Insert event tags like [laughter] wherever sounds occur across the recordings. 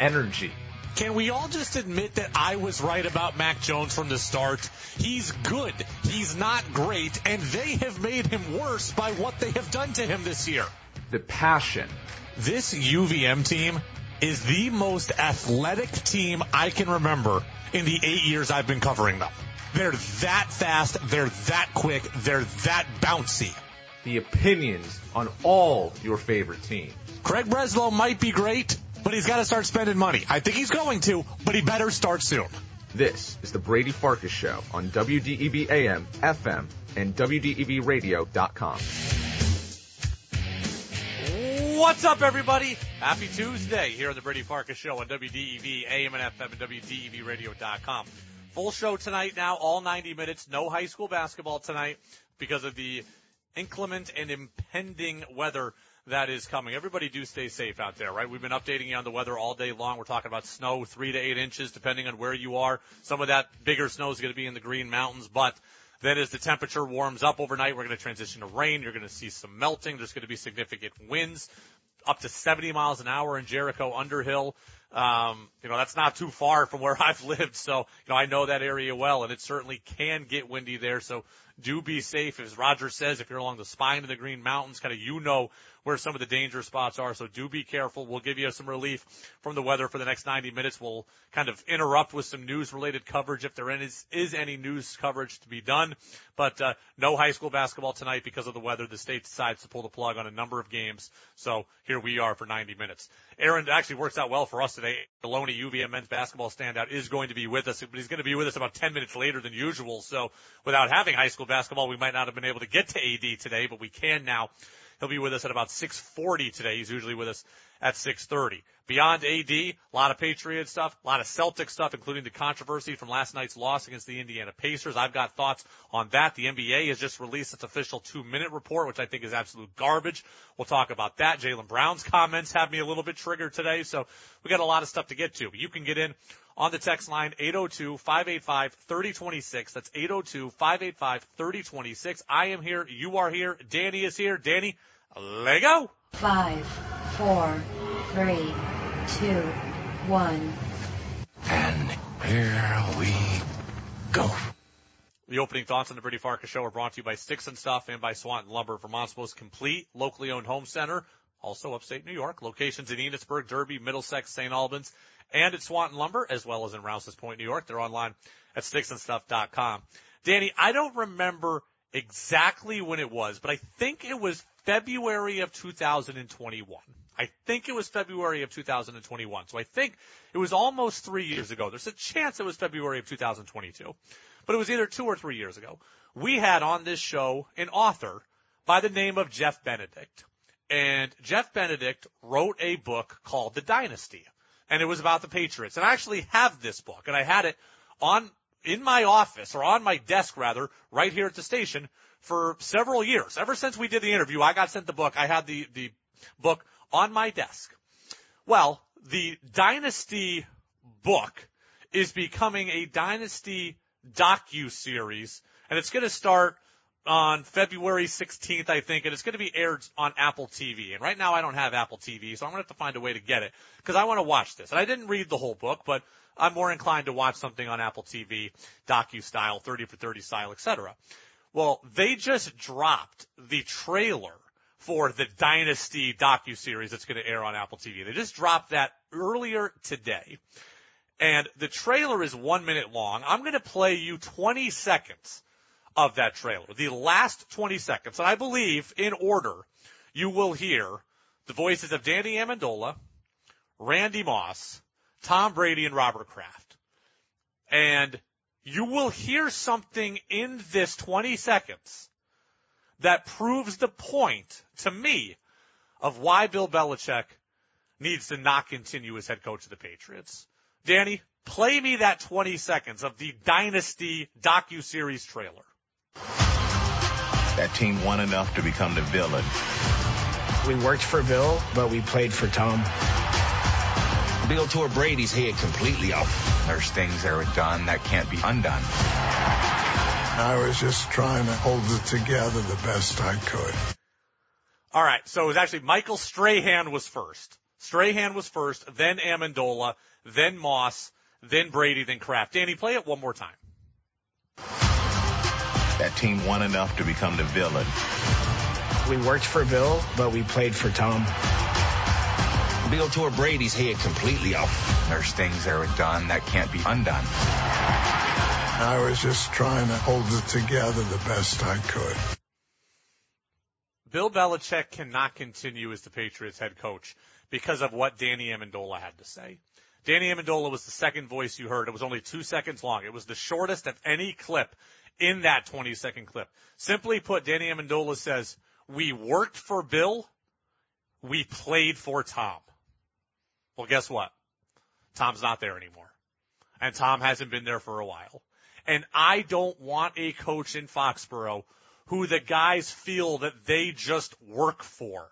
energy. Can we all just admit that I was right about Mac Jones from the start? He's good. He's not great. And they have made him worse by what they have done to him this year. The passion. This UVM team is the most athletic team I can remember in the eight years I've been covering them. They're that fast. They're that quick. They're that bouncy. The opinions on all your favorite teams. Craig Breslow might be great, but he's got to start spending money. I think he's going to, but he better start soon. This is the Brady Farkas Show on WDEV AM, FM, and WDEVradio.com. What's up, everybody? Happy Tuesday here on the Brady Farkas Show on WDEV AM and FM and WDEVradio.com. Full show tonight now, all 90 minutes. No high school basketball tonight because of the inclement and impending weather that is coming. Everybody do stay safe out there, right? We've been updating you on the weather all day long. We're talking about snow, three to eight inches, depending on where you are. Some of that bigger snow is going to be in the Green Mountains, but then as the temperature warms up overnight, we're going to transition to rain. You're going to see some melting. There's going to be significant winds up to 70 miles an hour in Jericho Underhill. Um, you know, that's not too far from where [laughs] I've lived. So, you know, I know that area well and it certainly can get windy there. So do be safe. As Roger says, if you're along the spine of the Green Mountains, kind of, you know where some of the danger spots are. So do be careful. We'll give you some relief from the weather for the next 90 minutes. We'll kind of interrupt with some news related coverage if there is, is any news coverage to be done. But, uh, no high school basketball tonight because of the weather. The state decides to pull the plug on a number of games. So here we are for 90 minutes. Aaron actually works out well for us today. Deloney UVM men's basketball standout is going to be with us, but he's going to be with us about 10 minutes later than usual. So without having high school basketball, we might not have been able to get to AD today, but we can now. He'll be with us at about 6:40 today. He's usually with us at 6:30. Beyond AD, a lot of Patriot stuff, a lot of Celtic stuff, including the controversy from last night's loss against the Indiana Pacers. I've got thoughts on that. The NBA has just released its official two-minute report, which I think is absolute garbage. We'll talk about that. Jaylen Brown's comments have me a little bit triggered today, so we got a lot of stuff to get to. But you can get in on the text line 802-585-3026. That's 802-585-3026. I am here. You are here. Danny is here. Danny, Lego. Five, four, three, two, one. And here we go. The opening thoughts on the Brady Farkas Show are brought to you by Sticks and Stuff and by Swanton Lumber, Vermont's most complete locally owned home center, also upstate New York. Locations in Enosburg, Derby, Middlesex, St. Albans, and at Swanton Lumber, as well as in Rouse's Point, New York. They're online at sticksandstuff.com. Danny, I don't remember exactly when it was, but I think it was February of 2021. I think it was February of 2021. So I think it was almost three years ago. There's a chance it was February of 2022, but it was either two or three years ago. We had on this show an author by the name of Jeff Benedict. And Jeff Benedict wrote a book called The Dynasty and it was about the Patriots. And I actually have this book, and I had it on in my office or on my desk rather, right here at the station for several years. Ever since we did the interview, I got sent the book. I had the the book on my desk. Well, the Dynasty book is becoming a Dynasty docu series, and it's going to start on February 16th, I think, and it's going to be aired on Apple TV. And right now I don't have Apple TV, so I'm going to have to find a way to get it because I want to watch this. And I didn't read the whole book, but I'm more inclined to watch something on Apple TV, docu style, 30 for 30 style, etc. Well, they just dropped the trailer for the Dynasty docu series that's going to air on Apple TV. They just dropped that earlier today. And the trailer is one minute long. I'm going to play you 20 seconds of that trailer. The last 20 seconds, and I believe in order, you will hear the voices of Danny Amendola, Randy Moss, Tom Brady, and Robert Kraft. And you will hear something in this 20 seconds that proves the point to me of why Bill Belichick needs to not continue as head coach of the Patriots. Danny, play me that 20 seconds of the Dynasty docu-series trailer. That team won enough to become the villain. We worked for Bill, but we played for Tom. Bill tore Brady's head completely off. There's things that are done that can't be undone. I was just trying to hold it together the best I could. All right, so it was actually Michael Strahan was first. Strahan was first, then Amendola, then Moss, then Brady, then Kraft. Danny, play it one more time. That team won enough to become the villain. We worked for Bill, but we played for Tom. Bill tore Brady's head completely off. There's things that are done that can't be undone. I was just trying to hold it together the best I could. Bill Belichick cannot continue as the Patriots head coach because of what Danny Amendola had to say. Danny Amendola was the second voice you heard. It was only two seconds long. It was the shortest of any clip in that 20 second clip. Simply put, Danny Amendola says, we worked for Bill. We played for Tom. Well, guess what? Tom's not there anymore. And Tom hasn't been there for a while. And I don't want a coach in Foxborough who the guys feel that they just work for.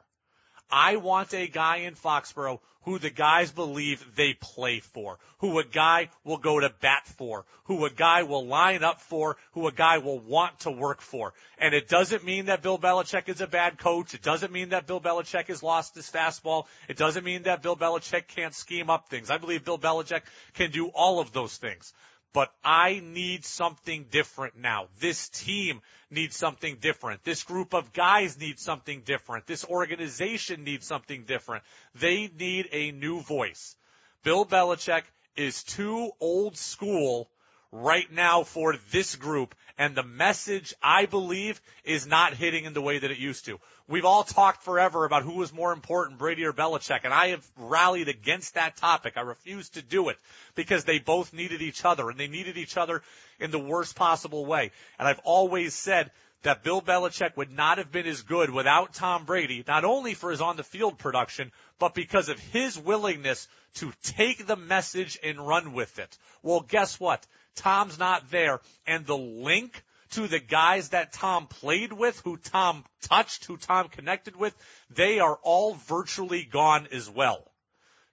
I want a guy in Foxborough who the guys believe they play for, who a guy will go to bat for, who a guy will line up for, who a guy will want to work for. And it doesn't mean that Bill Belichick is a bad coach. It doesn't mean that Bill Belichick has lost his fastball. It doesn't mean that Bill Belichick can't scheme up things. I believe Bill Belichick can do all of those things but I need something different now. This team needs something different. This group of guys needs something different. This organization needs something different. They need a new voice. Bill Belichick is too old school right now for this group and the message I believe is not hitting in the way that it used to. We've all talked forever about who was more important, Brady or Belichick, and I have rallied against that topic. I refuse to do it because they both needed each other and they needed each other in the worst possible way. And I've always said that Bill Belichick would not have been as good without Tom Brady, not only for his on the field production, but because of his willingness to take the message and run with it. Well, guess what? Tom's not there. And the link to the guys that Tom played with, who Tom touched, who Tom connected with, they are all virtually gone as well.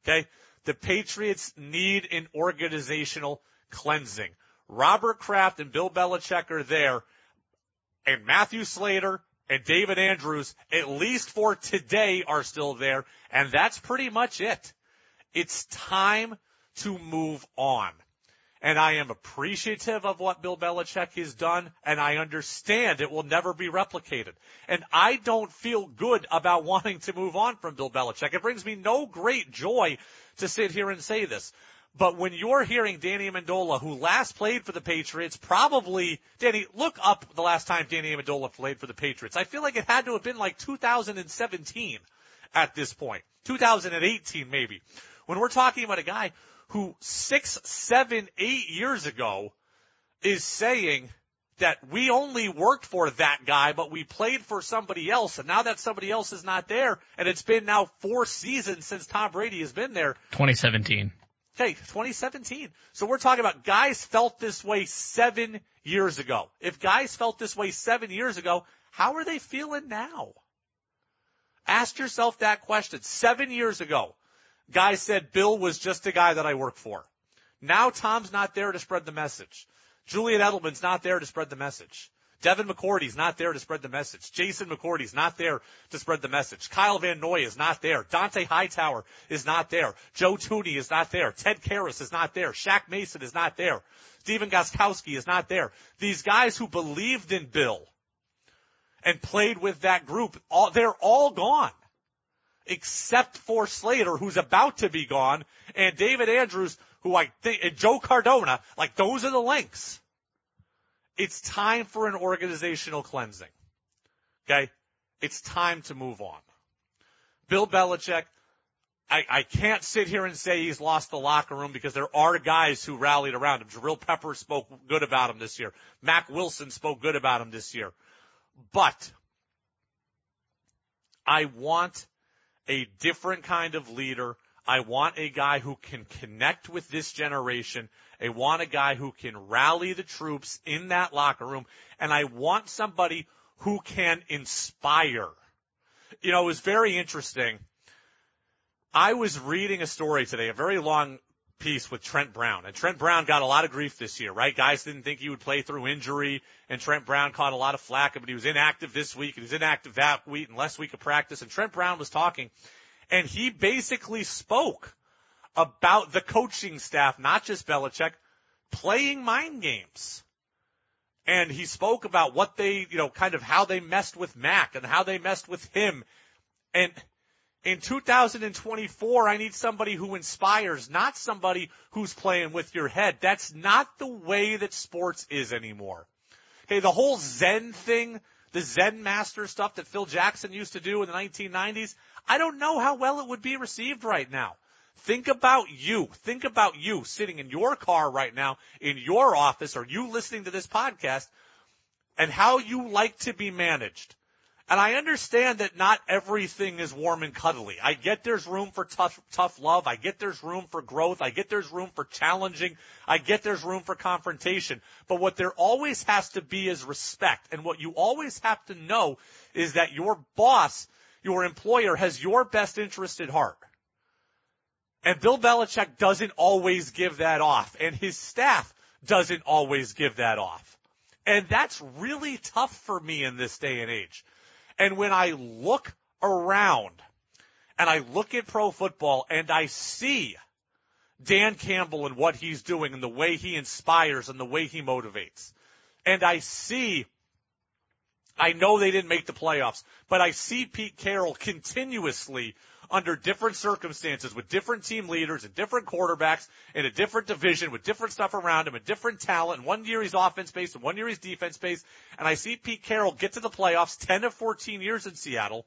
Okay? The Patriots need an organizational cleansing. Robert Kraft and Bill Belichick are there, and Matthew Slater and David Andrews, at least for today, are still there, and that's pretty much it. It's time to move on and I am appreciative of what Bill Belichick has done, and I understand it will never be replicated. And I don't feel good about wanting to move on from Bill Belichick. It brings me no great joy to sit here and say this. But when you're hearing Danny Amendola, who last played for the Patriots, probably, Danny, look up the last time Danny Amendola played for the Patriots. I feel like it had to have been like 2017 at this point. 2018 maybe. When we're talking about a guy who six, seven, eight years ago is saying that we only worked for that guy, but we played for somebody else. And now that somebody else is not there, and it's been now four seasons since Tom Brady has been there. 2017. Okay, 2017. So we're talking about guys felt this way seven years ago. If guys felt this way seven years ago, how are they feeling now? Ask yourself that question. Seven years ago, Guy said Bill was just a guy that I work for. Now Tom's not there to spread the message. Julian Edelman's not there to spread the message. Devin McCourty's not there to spread the message. Jason McCourty's not there to spread the message. Kyle Van Noy is not there. Dont'a Hightower is not there. Joe Thuney is not there. Ted Karras is not there. Shaq Mason is not there. Stephen Gostkowski is not there. These guys who believed in Bill and played with that group, all, they're all gone except for Slater, who's about to be gone, and David Andrews, who I think, and Joe Cardona, like those are the links. It's time for an organizational cleansing. Okay? It's time to move on. Bill Belichick, I, I can't sit here and say he's lost the locker room because there are guys who rallied around him. Jabrill Pepper spoke good about him this year. Mack Wilson spoke good about him this year. But I want a different kind of leader. I want a guy who can connect with this generation. I want a guy who can rally the troops in that locker room. And I want somebody who can inspire. You know, it was very interesting. I was reading a story today, a very long piece with Trent Brown. And Trent Brown got a lot of grief this year, right? Guys didn't think he would play through injury, and Trent Brown caught a lot of flack, but he was inactive this week, and he was inactive that week, and last week of practice. And Trent Brown was talking, And he basically spoke about the coaching staff, not just Belichick, playing mind games. And he spoke about what they, you know, kind of how they messed with Mac and how they messed with him. And in 2024, I need somebody who inspires, not somebody who's playing with your head. That's not the way that sports is anymore. Okay, the whole Zen thing, the Zen master stuff that Phil Jackson used to do in the 1990s, I don't know how well it would be received right now. Think about you. Think about you sitting in your car right now, in your office, or you listening to this podcast, and how you like to be managed. And I understand that not everything is warm and cuddly. I get there's room for tough, tough love. I get there's room for growth. I get there's room for challenging. I get there's room for confrontation. But what there always has to be is respect. And what you always have to know is that your boss, your employer has your best interest at heart. And Bill Belichick doesn't always give that off. And his staff doesn't always give that off. And that's really tough for me in this day and age. And when I look around and I look at pro football and I see Dan Campbell and what he's doing and the way he inspires and the way he motivates, and I see I know they didn't make the playoffs, but I see Pete Carroll continuously under different circumstances with different team leaders and different quarterbacks in a different division with different stuff around him and different talent. And one year he's offense based and one year he's defense based. And I see Pete Carroll get to the playoffs 10 of 14 years in Seattle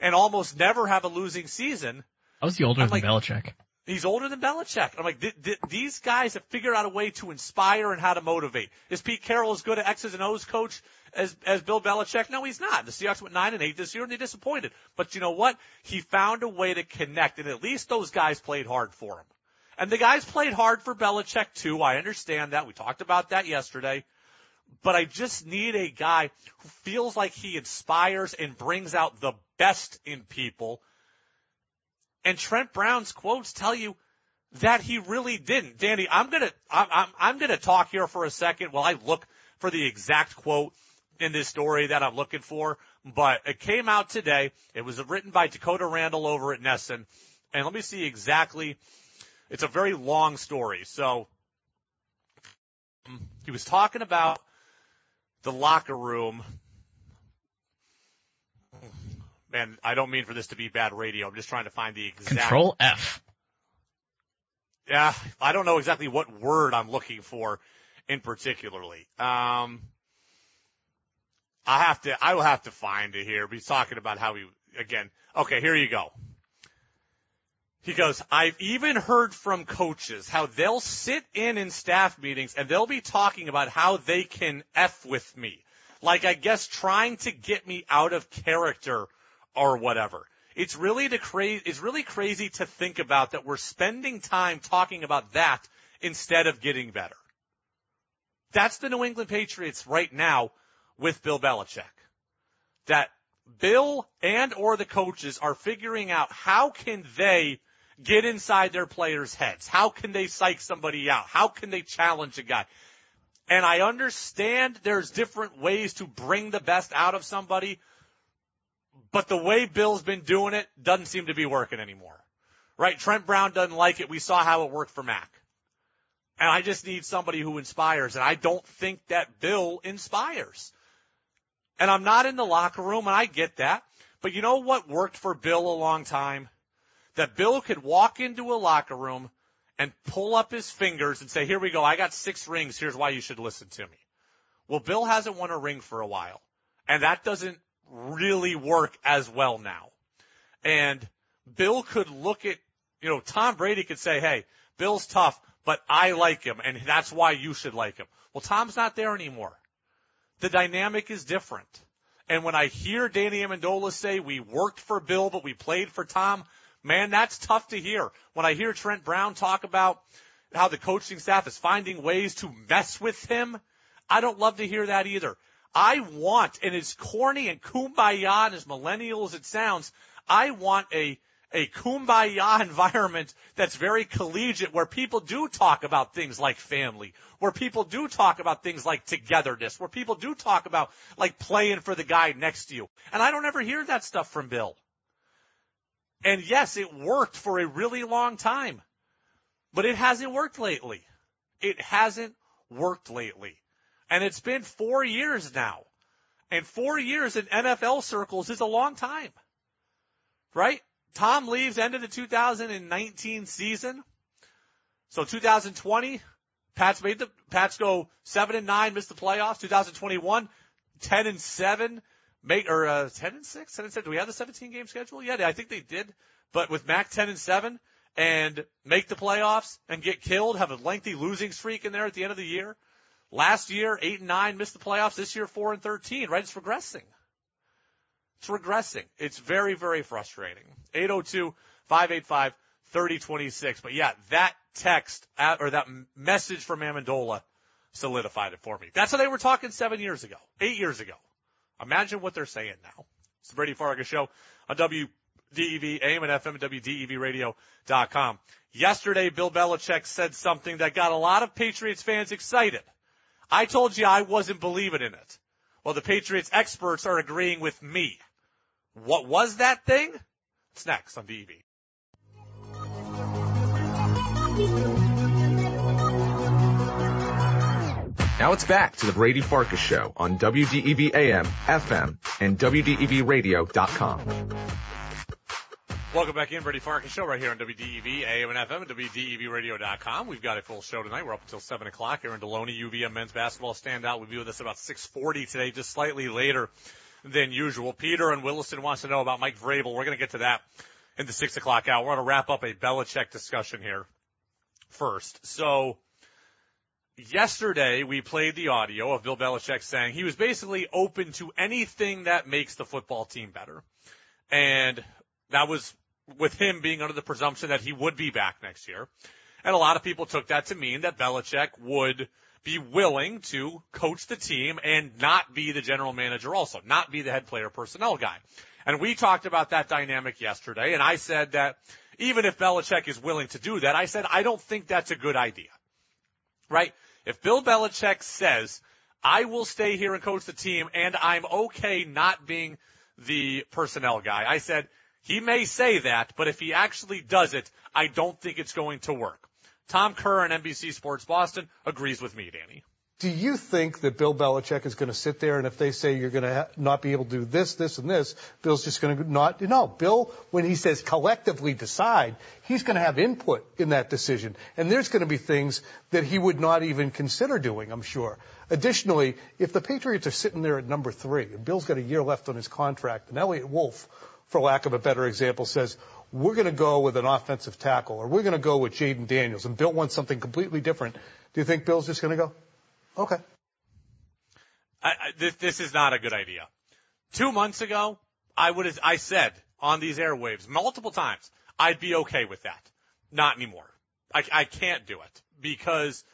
and almost never have a losing season. I was the older I'm than like- Belichick. He's older than Belichick. I'm like, th- th- these guys have figured out a way to inspire and how to motivate. Is Pete Carroll as good at X's and O's coach as, as Bill Belichick? No, he's not. The Seahawks went nine and eight this year and they disappointed. But you know what? He found a way to connect and at least those guys played hard for him. And the guys played hard for Belichick too. I understand that. We talked about that yesterday. But I just need a guy who feels like he inspires and brings out the best in people and Trent Brown's quotes tell you that he really didn't. Danny, I'm gonna, I'm, I'm, gonna talk here for a second while I look for the exact quote in this story that I'm looking for, but it came out today. It was written by Dakota Randall over at NESN. And let me see exactly, it's a very long story. So he was talking about the locker room man, I don't mean for this to be bad radio. I'm just trying to find the exact. Control F. Yeah, I don't know exactly what word I'm looking for in particularly. Um, I have to, I will have to find it here. He's talking about how he, again, okay, here you go. He goes, I've even heard from coaches how they'll sit in in staff meetings and they'll be talking about how they can F with me. Like, I guess trying to get me out of character or whatever. It's really the cra- it's really crazy to think about that we're spending time talking about that instead of getting better. That's the New England Patriots right now with Bill Belichick. That Bill and or the coaches are figuring out how can they get inside their players' heads? How can they psych somebody out? How can they challenge a guy? And I understand there's different ways to bring the best out of somebody, but the way Bill's been doing it doesn't seem to be working anymore. Right? Trent Brown doesn't like it. We saw how it worked for Mac. And I just need somebody who inspires. And I don't think that Bill inspires. And I'm not in the locker room and I get that. But you know what worked for Bill a long time? That Bill could walk into a locker room and pull up his fingers and say, here we go. I got six rings. Here's why you should listen to me. Well, Bill hasn't won a ring for a while and that doesn't really work as well now. And Bill could look at, you know, Tom Brady could say, hey, Bill's tough, but I like him and that's why you should like him. Well, Tom's not there anymore. The dynamic is different. And when I hear Danny Amendola say we worked for Bill, but we played for Tom, man, that's tough to hear. When I hear Trent Brown talk about how the coaching staff is finding ways to mess with him, I don't love to hear that either. I want, and as corny and kumbaya and as millennial as it sounds, I want a, a kumbaya [laughs] environment that's very collegiate where people do talk about things like family, where people do talk about things like togetherness, where people do talk about like playing for the guy next to you. And I don't ever hear that stuff from Bill. And yes, it worked for a really long time, but it hasn't worked lately. It hasn't worked lately. And it's been four years now. And four years in NFL circles is a long time. Right? Tom leaves end of the 2019 season. So 2020, Pats made the Pats go seven and nine, missed the playoffs. 2021, 10 and seven, make or uh, 10 and six, 10 and seven. Do we have the 17 game schedule? Yeah, I think they did. But with Mac 10 and seven and make the playoffs and get killed, have a lengthy losing streak in there at the end of the year. Last year, eight and nine, missed the playoffs. This year, four and 13, right? It's regressing. It's regressing. It's very, very frustrating. 802 585 3026. But yeah, that text uh, or that message from Amendola solidified it for me. That's how they were talking seven years ago, eight years ago. Imagine what they're saying now. It's the Brady Farkas show on WDEV, AM and FM WDEVradio.com. Yesterday, Bill Belichick said something that got a lot of Patriots fans excited. I told you I wasn't believing in it. Well, the Patriots experts are agreeing with me. What was that thing? It's next on DEV. Now it's back to the Brady Farkas Show on WDEV AM, FM, and WDEVradio.com. Welcome back in, Brady Farkas Show right here on WDEV, AM and FM, and WDEVradio.com. We've got a full show tonight. We're up until 7 o'clock. Aaron Deloney, UVM men's basketball standout. We'll be with us about 6.40 today, just slightly later than usual. Peter and Williston wants to know about Mike Vrabel. We're going to get to that in the 6 o'clock hour. We're going to wrap up a Belichick discussion here first. So, yesterday we played the audio of Bill Belichick saying he was basically open to anything that makes the football team better. And that was with him being under the presumption that he would be back next year. And a lot of people took that to mean that Belichick would be willing to coach the team and not be the general manager also, not be the head player personnel guy. And we talked about that dynamic yesterday, and I said that even if Belichick is willing to do that, I said I don't think that's a good idea. Right? If Bill Belichick says, I will stay here and coach the team and I'm okay not being the personnel guy, I said, he may say that, but if he actually does it, I don't think it's going to work. Tom Kerr on NBC Sports Boston agrees with me, Danny. Do you think that Bill Belichick is going to sit there and if they say you're going to ha- not be able to do this, this, and this, Bill's just going to not? No, Bill, when he says collectively decide, he's going to have input in that decision, and there's going to be things that he would not even consider doing. I'm sure. Additionally, if the Patriots are sitting there at number three and Bill's got a year left on his contract, and Eliot Wolf, for lack of a better example, says we're going to go with an offensive tackle or we're going to go with Jayden Daniels, and Bill wants something completely different. Do you think Bill's just going to go? Okay. This, this is not a good idea. Two months ago, I would have, I said on these airwaves multiple times, I'd be okay with that. Not anymore. I, I can't do it because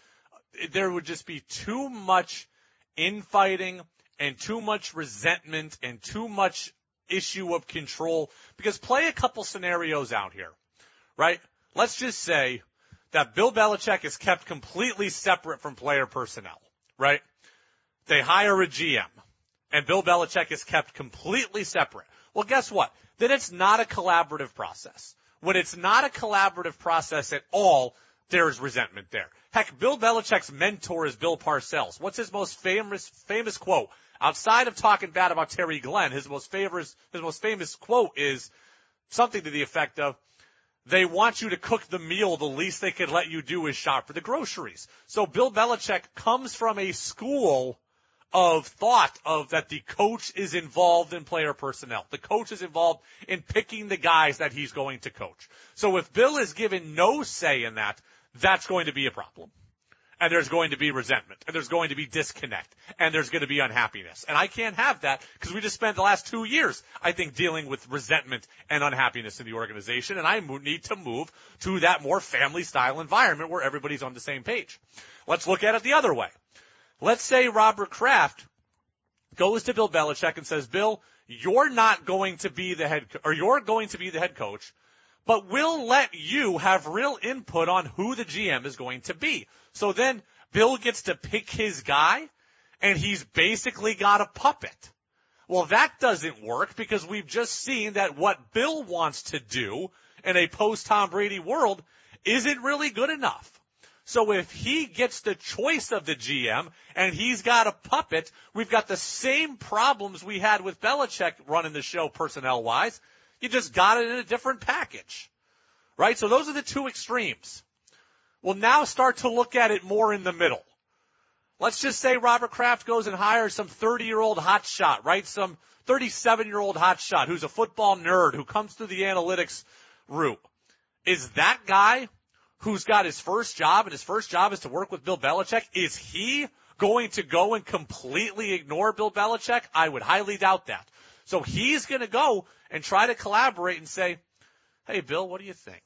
there would just be too much infighting and too much resentment and too much issue of control because play a couple scenarios out here, right? Let's just say that Bill Belichick is kept completely separate from player personnel right? They hire a GM and Bill Belichick is kept completely separate. Well, guess what? Then it's not a collaborative process. When it's not a collaborative process at all, there's resentment there. Heck, Bill Belichick's mentor is Bill Parcells. What's his most famous, famous quote? Outside of talking bad about Terry Glenn, his most his most famous quote is something to the effect of, they want you to cook the meal. The least they could let you do is shop for the groceries. So Bill Belichick comes from a school of thought of that the coach is involved in player personnel. The coach is involved in picking the guys that he's going to coach. So if Bill is given no say in that, that's going to be a problem and there's going to be resentment, and there's going to be disconnect, and there's going to be unhappiness. And I can't have that because we just spent the last two years, I think, dealing with resentment and unhappiness in the organization, and I need to move to that more family style environment where everybody's on the same page. Let's look at it the other way. Let's say Robert Kraft goes to Bill Belichick and says, Bill, you're not going to be the head, co- or you're going to be the head coach but we'll let you have real input on who the GM is going to be. So then Bill gets to pick his guy and he's basically got a puppet. Well, that doesn't work because we've just seen that what Bill wants to do in a post Tom Brady world isn't really good enough. So if he gets the choice of the GM and he's got a puppet, we've got the same problems we had with Belichick running the show personnel wise. You just got it in a different package. Right? So those are the two extremes. We'll now start to look at it more in the middle. Let's just say Robert Kraft goes and hires some 30 year old hotshot, right? Some 37 year old hotshot who's a football nerd who comes through the analytics route. Is that guy who's got his first job and his first job is to work with Bill Belichick, is he going to go and completely ignore Bill Belichick? I would highly doubt that. So he's going to go and try to collaborate and say, Hey, Bill, what do you think?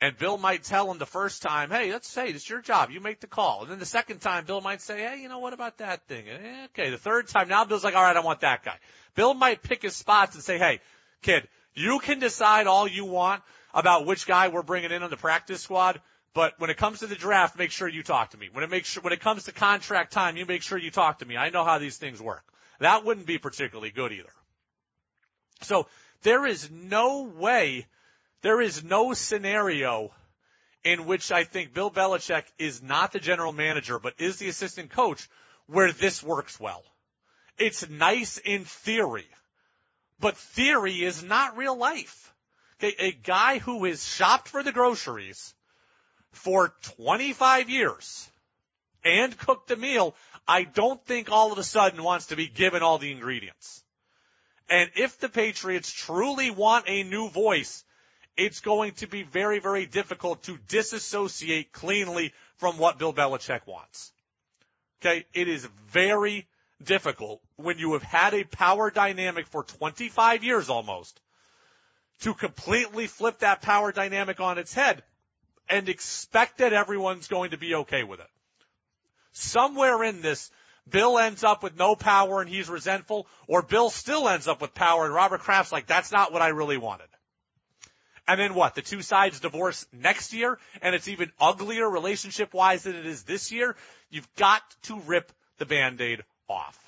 And Bill might tell him the first time, hey, let's say it's your job. You make the call. And then the second time, Bill might say, hey, you know, what about that thing? Eh, okay. The third time, now Bill's like, all right, I want that guy. Bill might pick his spots and say, hey, kid, you can decide all you want about which guy we're bringing in on the practice squad. But when it comes to the draft, make sure you talk to me. When it makes sure, when it comes to contract time, you make sure you talk to me. I know how these things work. That wouldn't be particularly good either. So there is no way, there is no scenario in which I think Bill Belichick is not the general manager, but is the assistant coach where this works well. It's nice in theory, but theory is not real life. Okay, a guy who has shopped for the groceries for 25 years and cooked a meal, I don't think all of a sudden wants to be given all the ingredients. And if the Patriots truly want a new voice, it's going to be very, very difficult to disassociate cleanly from what Bill Belichick wants. Okay. It is very difficult when you have had a power dynamic for 25 years almost to completely flip that power dynamic on its head and expect that everyone's going to be okay with it. Somewhere in this, Bill ends up with no power and he's resentful, or Bill still ends up with power and Robert Kraft's like, that's not what I really wanted. And then what? The two sides divorce next year and it's even uglier relationship wise than it is this year. You've got to rip the band-aid off.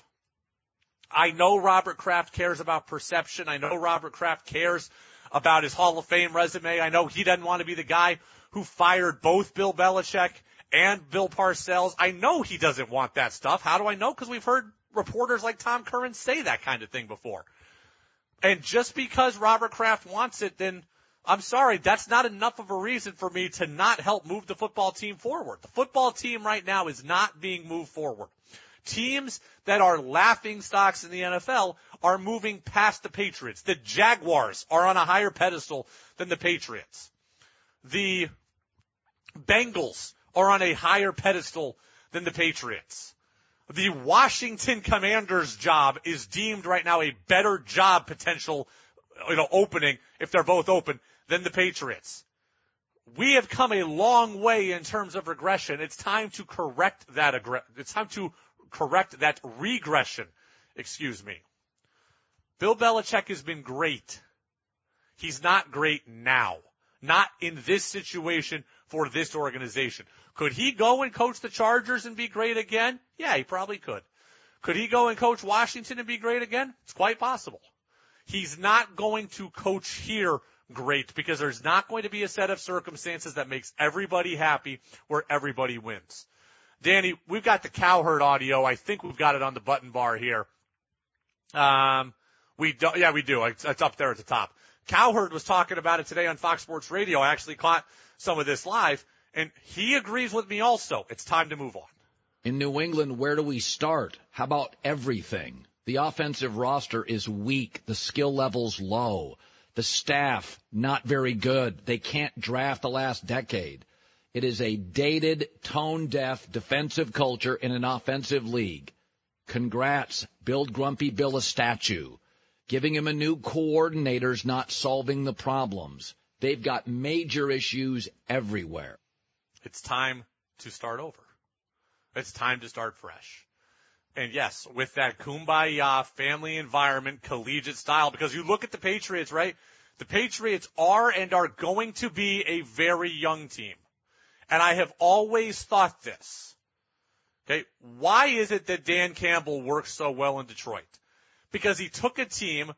I know Robert Kraft cares about perception. I know Robert Kraft cares about his Hall of Fame resume. I know he doesn't want to be the guy who fired both Bill Belichick and Bill Parcells. I know he doesn't want that stuff. How do I know? Because we've heard reporters like Tom Curran say that kind of thing before. And just because Robert Kraft wants it, then I'm sorry, that's not enough of a reason for me to not help move the football team forward. The football team right now is not being moved forward. Teams that are laughing stocks in the NFL are moving past the Patriots. The Jaguars are on a higher pedestal than the Patriots. The Bengals are on a higher pedestal than the Patriots. The Washington Commanders job is deemed right now a better job potential, you know, opening if they're both open than the Patriots. We have come a long way in terms of regression. It's time to correct that it's time to correct that regression. Excuse me. Bill Belichick has been great. He's not great now. Not in this situation for this organization. Could he go and coach the Chargers and be great again? Yeah, he probably could. Could he go and coach Washington and be great again? It's quite possible. He's not going to coach here great because there's not going to be a set of circumstances that makes everybody happy where everybody wins. Danny, we've got the Cowherd audio. I think we've got it on the button bar here. Um, we do, yeah, we do. It's, it's up there at the top. Cowherd was talking about it today on Fox Sports Radio. I actually caught some of this live, and he agrees with me also. It's time to move on. In New England, where do we start? How about everything? The offensive roster is weak. The skill level's low. The staff, not very good. They can't draft the last decade. It is a dated, tone deaf defensive culture in an offensive league. Congrats. Build Grumpy Bill a statue. Giving him a new coordinator's not solving the problems. They've got major issues everywhere. It's time to start over. It's time to start fresh. And yes, with that kumbaya family environment, collegiate style, because you look at the Patriots, right? The Patriots are and are going to be a very young team. And I have always thought this. Okay. Why is it that Dan Campbell works so well in Detroit? because he took a team,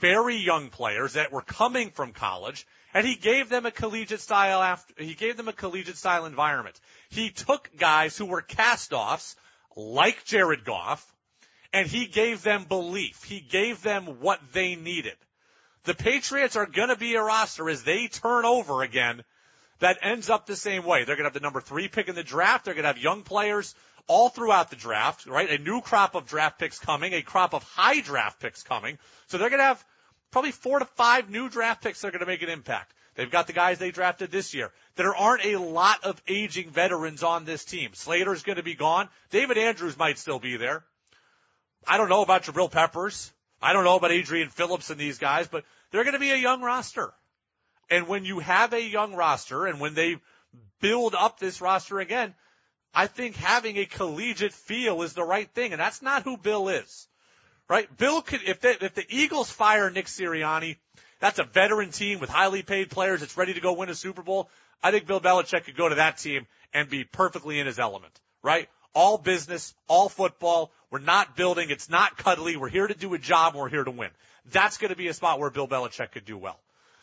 very young players that were coming from college, and he gave them a collegiate style after, he gave them a collegiate style environment. He took guys who were cast-offs, like Jared Goff, and he gave them belief. He gave them what they needed. The Patriots are to be a roster as they turn over again that ends up the same way. They're to have the number three pick in the draft. They're to have young players all throughout the draft, right? A new crop of draft picks coming, a crop of high draft picks coming. So they're going to have probably four to five new draft picks that are going to make an impact. They've got the guys they drafted this year. There aren't a lot of aging veterans on this team. Slater's going to be gone. David Andrews might still be there. I don't know about Jabrill Peppers. I don't know about Adrian Phillips and these guys, but they're going to be a young roster. And when you have a young roster and when they build up this roster again, I think having a collegiate feel is the right thing. And that's not who Bill is, right? Bill could, if they, if the Eagles fire Nick Sirianni, that's a veteran team with highly paid players that's ready to go win a Super Bowl. I think Bill Belichick could go to that team and be perfectly in his element, right? All business, all football. We're not building. It's not cuddly. We're here to do a job. We're here to win. That's going to be a spot where Bill Belichick could do well.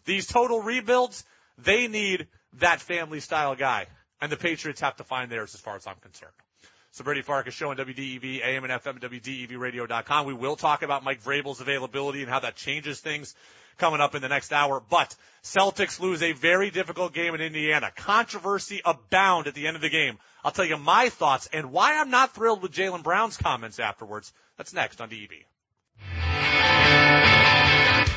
These total rebuilds, they need that family style guy. And the Patriots have to find theirs as far as I'm concerned. So Brady Farkas show on WDEV, AM and FM, WDEVradio.com. We will talk about Mike Vrabel's availability and how that changes things coming up in the next hour. But Celtics lose a very difficult game in Indiana. Controversy abound at the end of the game. I'll tell you my thoughts and why I'm not thrilled with Jaylen Brown's comments afterwards. That's next on DEV.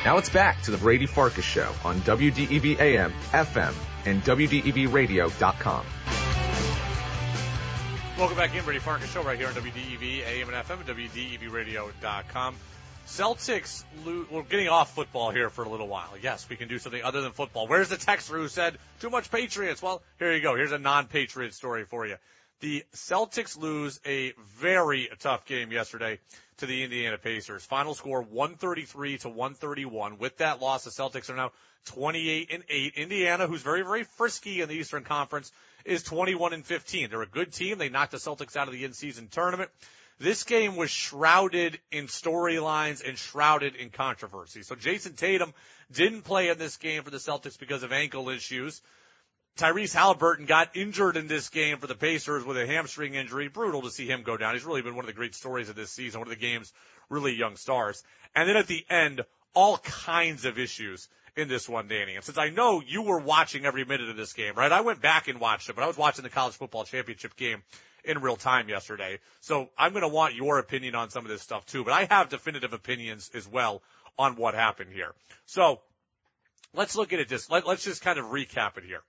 Now it's back to the Brady Farkas Show on WDEV AM, FM, and WDEVradio.com. Welcome back in, Brady Farkas Show right here on WDEV AM and FM WDEVradio.com. Celtics, we're getting off football here for a little while. Yes, we can do something other than football. Where's the texter who said, too much Patriots? Well, here you go. Here's a non-Patriot story for you. The Celtics lose a very tough game yesterday to the Indiana Pacers. Final score 133 to 131. With that loss, the Celtics are now 28 and 8. Indiana, who's very, very frisky in the Eastern Conference, is 21 and 15. They're a good team. They knocked the Celtics out of the in-season tournament. This game was shrouded in storylines and shrouded in controversy. So Jayson Tatum didn't play in this game for the Celtics because of ankle issues. Tyrese Halliburton got injured in this game for the Pacers with a hamstring injury. Brutal to see him go down. He's really been one of the great stories of this season, one of the game's really young stars. And then at the end, all kinds of issues in this one, Danny. And since I know you were watching every minute of this game, right? I went back and watched it, but I was watching the college football championship game in real time yesterday. So I'm going to want your opinion on some of this stuff too, but I have definitive opinions as well on what happened here. So let's look at it just, let, let's just kind of recap it here.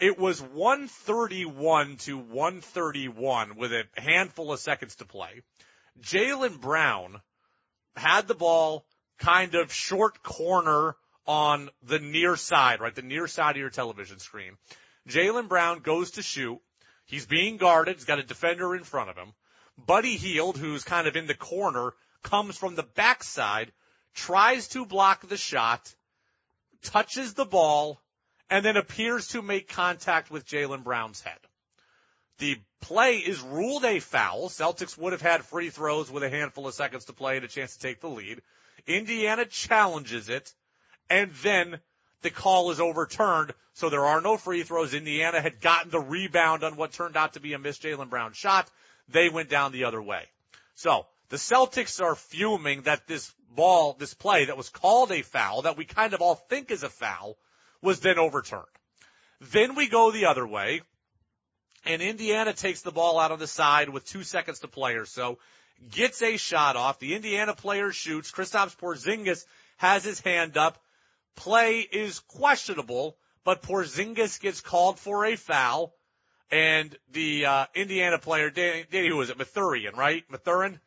It was 131 to 131 with a handful of seconds to play. Jaylen Brown had the ball kind of short corner on the near side, right? The near side of your television screen. Jaylen Brown goes to shoot. He's being guarded. He's got a defender in front of him. Buddy Hield, who's kind of in the corner, comes from the backside, tries to block the shot, touches the ball, and then appears to make contact with Jaylen Brown's head. The play is ruled a foul. Celtics would have had free throws with a handful of seconds to play and a chance to take the lead. Indiana challenges it, and then the call is overturned, so there are no free throws. Indiana had gotten the rebound on what turned out to be a missed Jaylen Brown shot. They went down the other way. So the Celtics are fuming that this ball, this play that was called a foul, that we kind of all think is a foul, was then overturned. Then we go the other way, and Indiana takes the ball out on the side with two seconds to play or so, gets a shot off. The Indiana player shoots. Kristaps Porzingis has his hand up. Play is questionable, but Porzingis gets called for a foul, and the uh, Indiana player, Danny, Danny, who was it? Mathurin, right? Mathurin?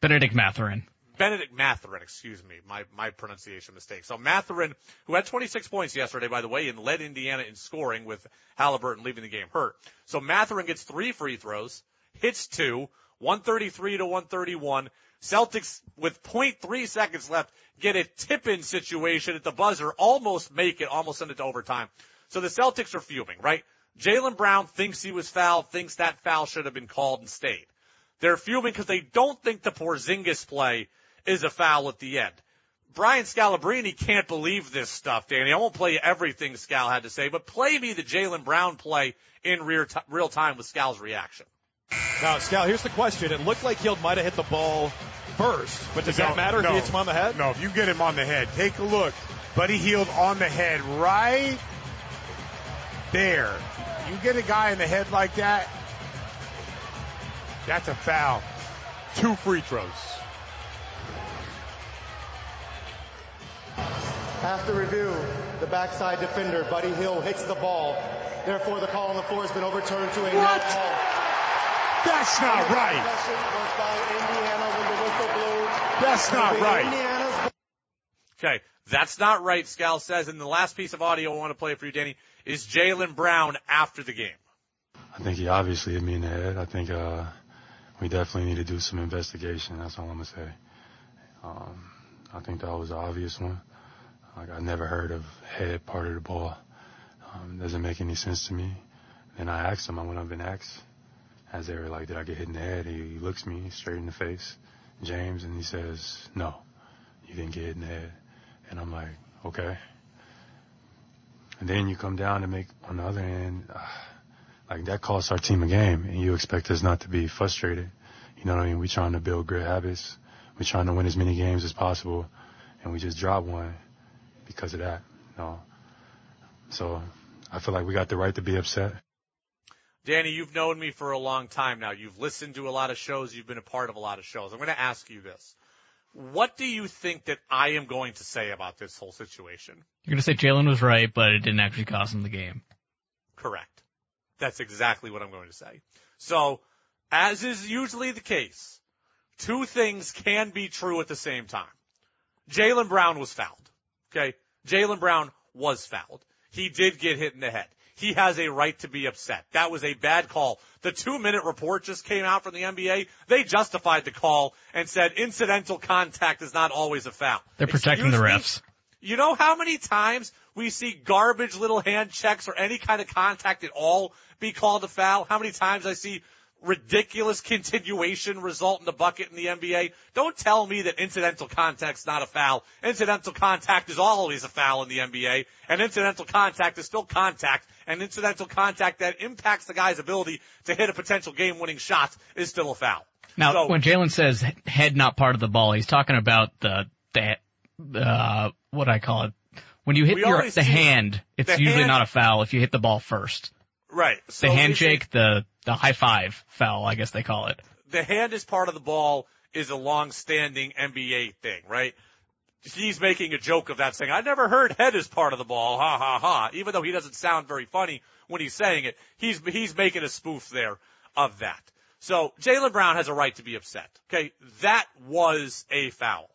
Bennedict Mathurin. Bennedict Mathurin, excuse me, my, my pronunciation mistake. So Mathurin, who had 26 points yesterday, by the way, and led Indiana in scoring with Halliburton leaving the game hurt. So Mathurin gets three free throws, hits two, 133 to 131. Celtics with 0.3 seconds left get a tip-in situation at the buzzer, almost make it, almost send it to overtime. So the Celtics are fuming, right? Jaylen Brown thinks he was fouled, thinks that foul should have been called and stayed. They're fuming because they don't think the Porzingis play is a foul at the end. Brian Scalabrine can't believe this stuff, Danny. I won't play everything Scal had to say, but play me the Jaylen Brown play in real, t- real time with Scal's reaction. Now, Scal, here's the question. It looked like he might have hit the ball first, but does no, that matter no, if he hits him on the head? No, if you get him on the head, take a look. Buddy Hield on the head right there. You get a guy in the head like that, that's a foul. Two free throws. After review, the backside defender, Buddy Hield, hits the ball. Therefore, the call on the floor has been overturned to a no What? call. That's not right. Possession was by Indiana when the whistle blew. That's not right. Okay, that's not right, Scal says. And the last piece of audio I want to play for you, Danny, is Jaylen Brown after the game. I think he obviously hit me in the head. I think uh, we definitely need to do some investigation. That's all I'm gonna say. Um, I think that was an obvious one. Like I never heard of head part of the ball. Um, doesn't make any sense to me. Then I asked him. I went up and asked, as they were like, "Did I get hit in the head?" He, looks me straight in the face, James, and he says, "No, you didn't get hit in the head." And I'm like, "Okay." And then you come down and make on the other end. Uh, like that costs our team a game, and you expect us not to be frustrated. You know what I mean? We're trying to build good habits. We're trying to win as many games as possible, and we just dropped one because of that. You know? So I feel like we got the right to be upset. Danny, you've known me for a long time now. You've listened to a lot of shows. You've been a part of a lot of shows. I'm going to ask you this. What do you think that I am going to say about this whole situation? You're going to say Jaylen was right, but it didn't actually cost him the game. Correct. That's exactly what I'm going to say. So, as is usually the case, two things can be true at the same time. Jaylen Brown was fouled. Okay? Jaylen Brown was fouled. He did get hit in the head. He has a right to be upset. That was a bad call. The two minute report just came out from the NBA. They justified the call and said incidental contact is not always a foul. They're protecting the Excuse me? refs. You know how many times we see garbage little hand checks or any kind of contact at all be called a foul? How many times I see ridiculous continuation result in the bucket in the NBA? Don't tell me that incidental contact's not a foul. Incidental contact is always a foul in the NBA, and incidental contact is still contact, and incidental contact that impacts the guy's ability to hit a potential game-winning shot is still a foul. Now, So- when Jaylen says head not part of the ball, he's talking about the the uh, what I call it. When you hit your the hand, it's the usually hand- not a foul if you hit the ball first. Right. So the handshake, the the high five foul, I guess they call it. the hand is part of the ball is a long-standing NBA thing, right? He's making a joke of that saying, I never heard head is part of the ball, ha ha ha. Even though he doesn't sound very funny when he's saying it, he's, he's making a spoof there of that. So Jaylen Brown has a right to be upset. Okay. That was a foul.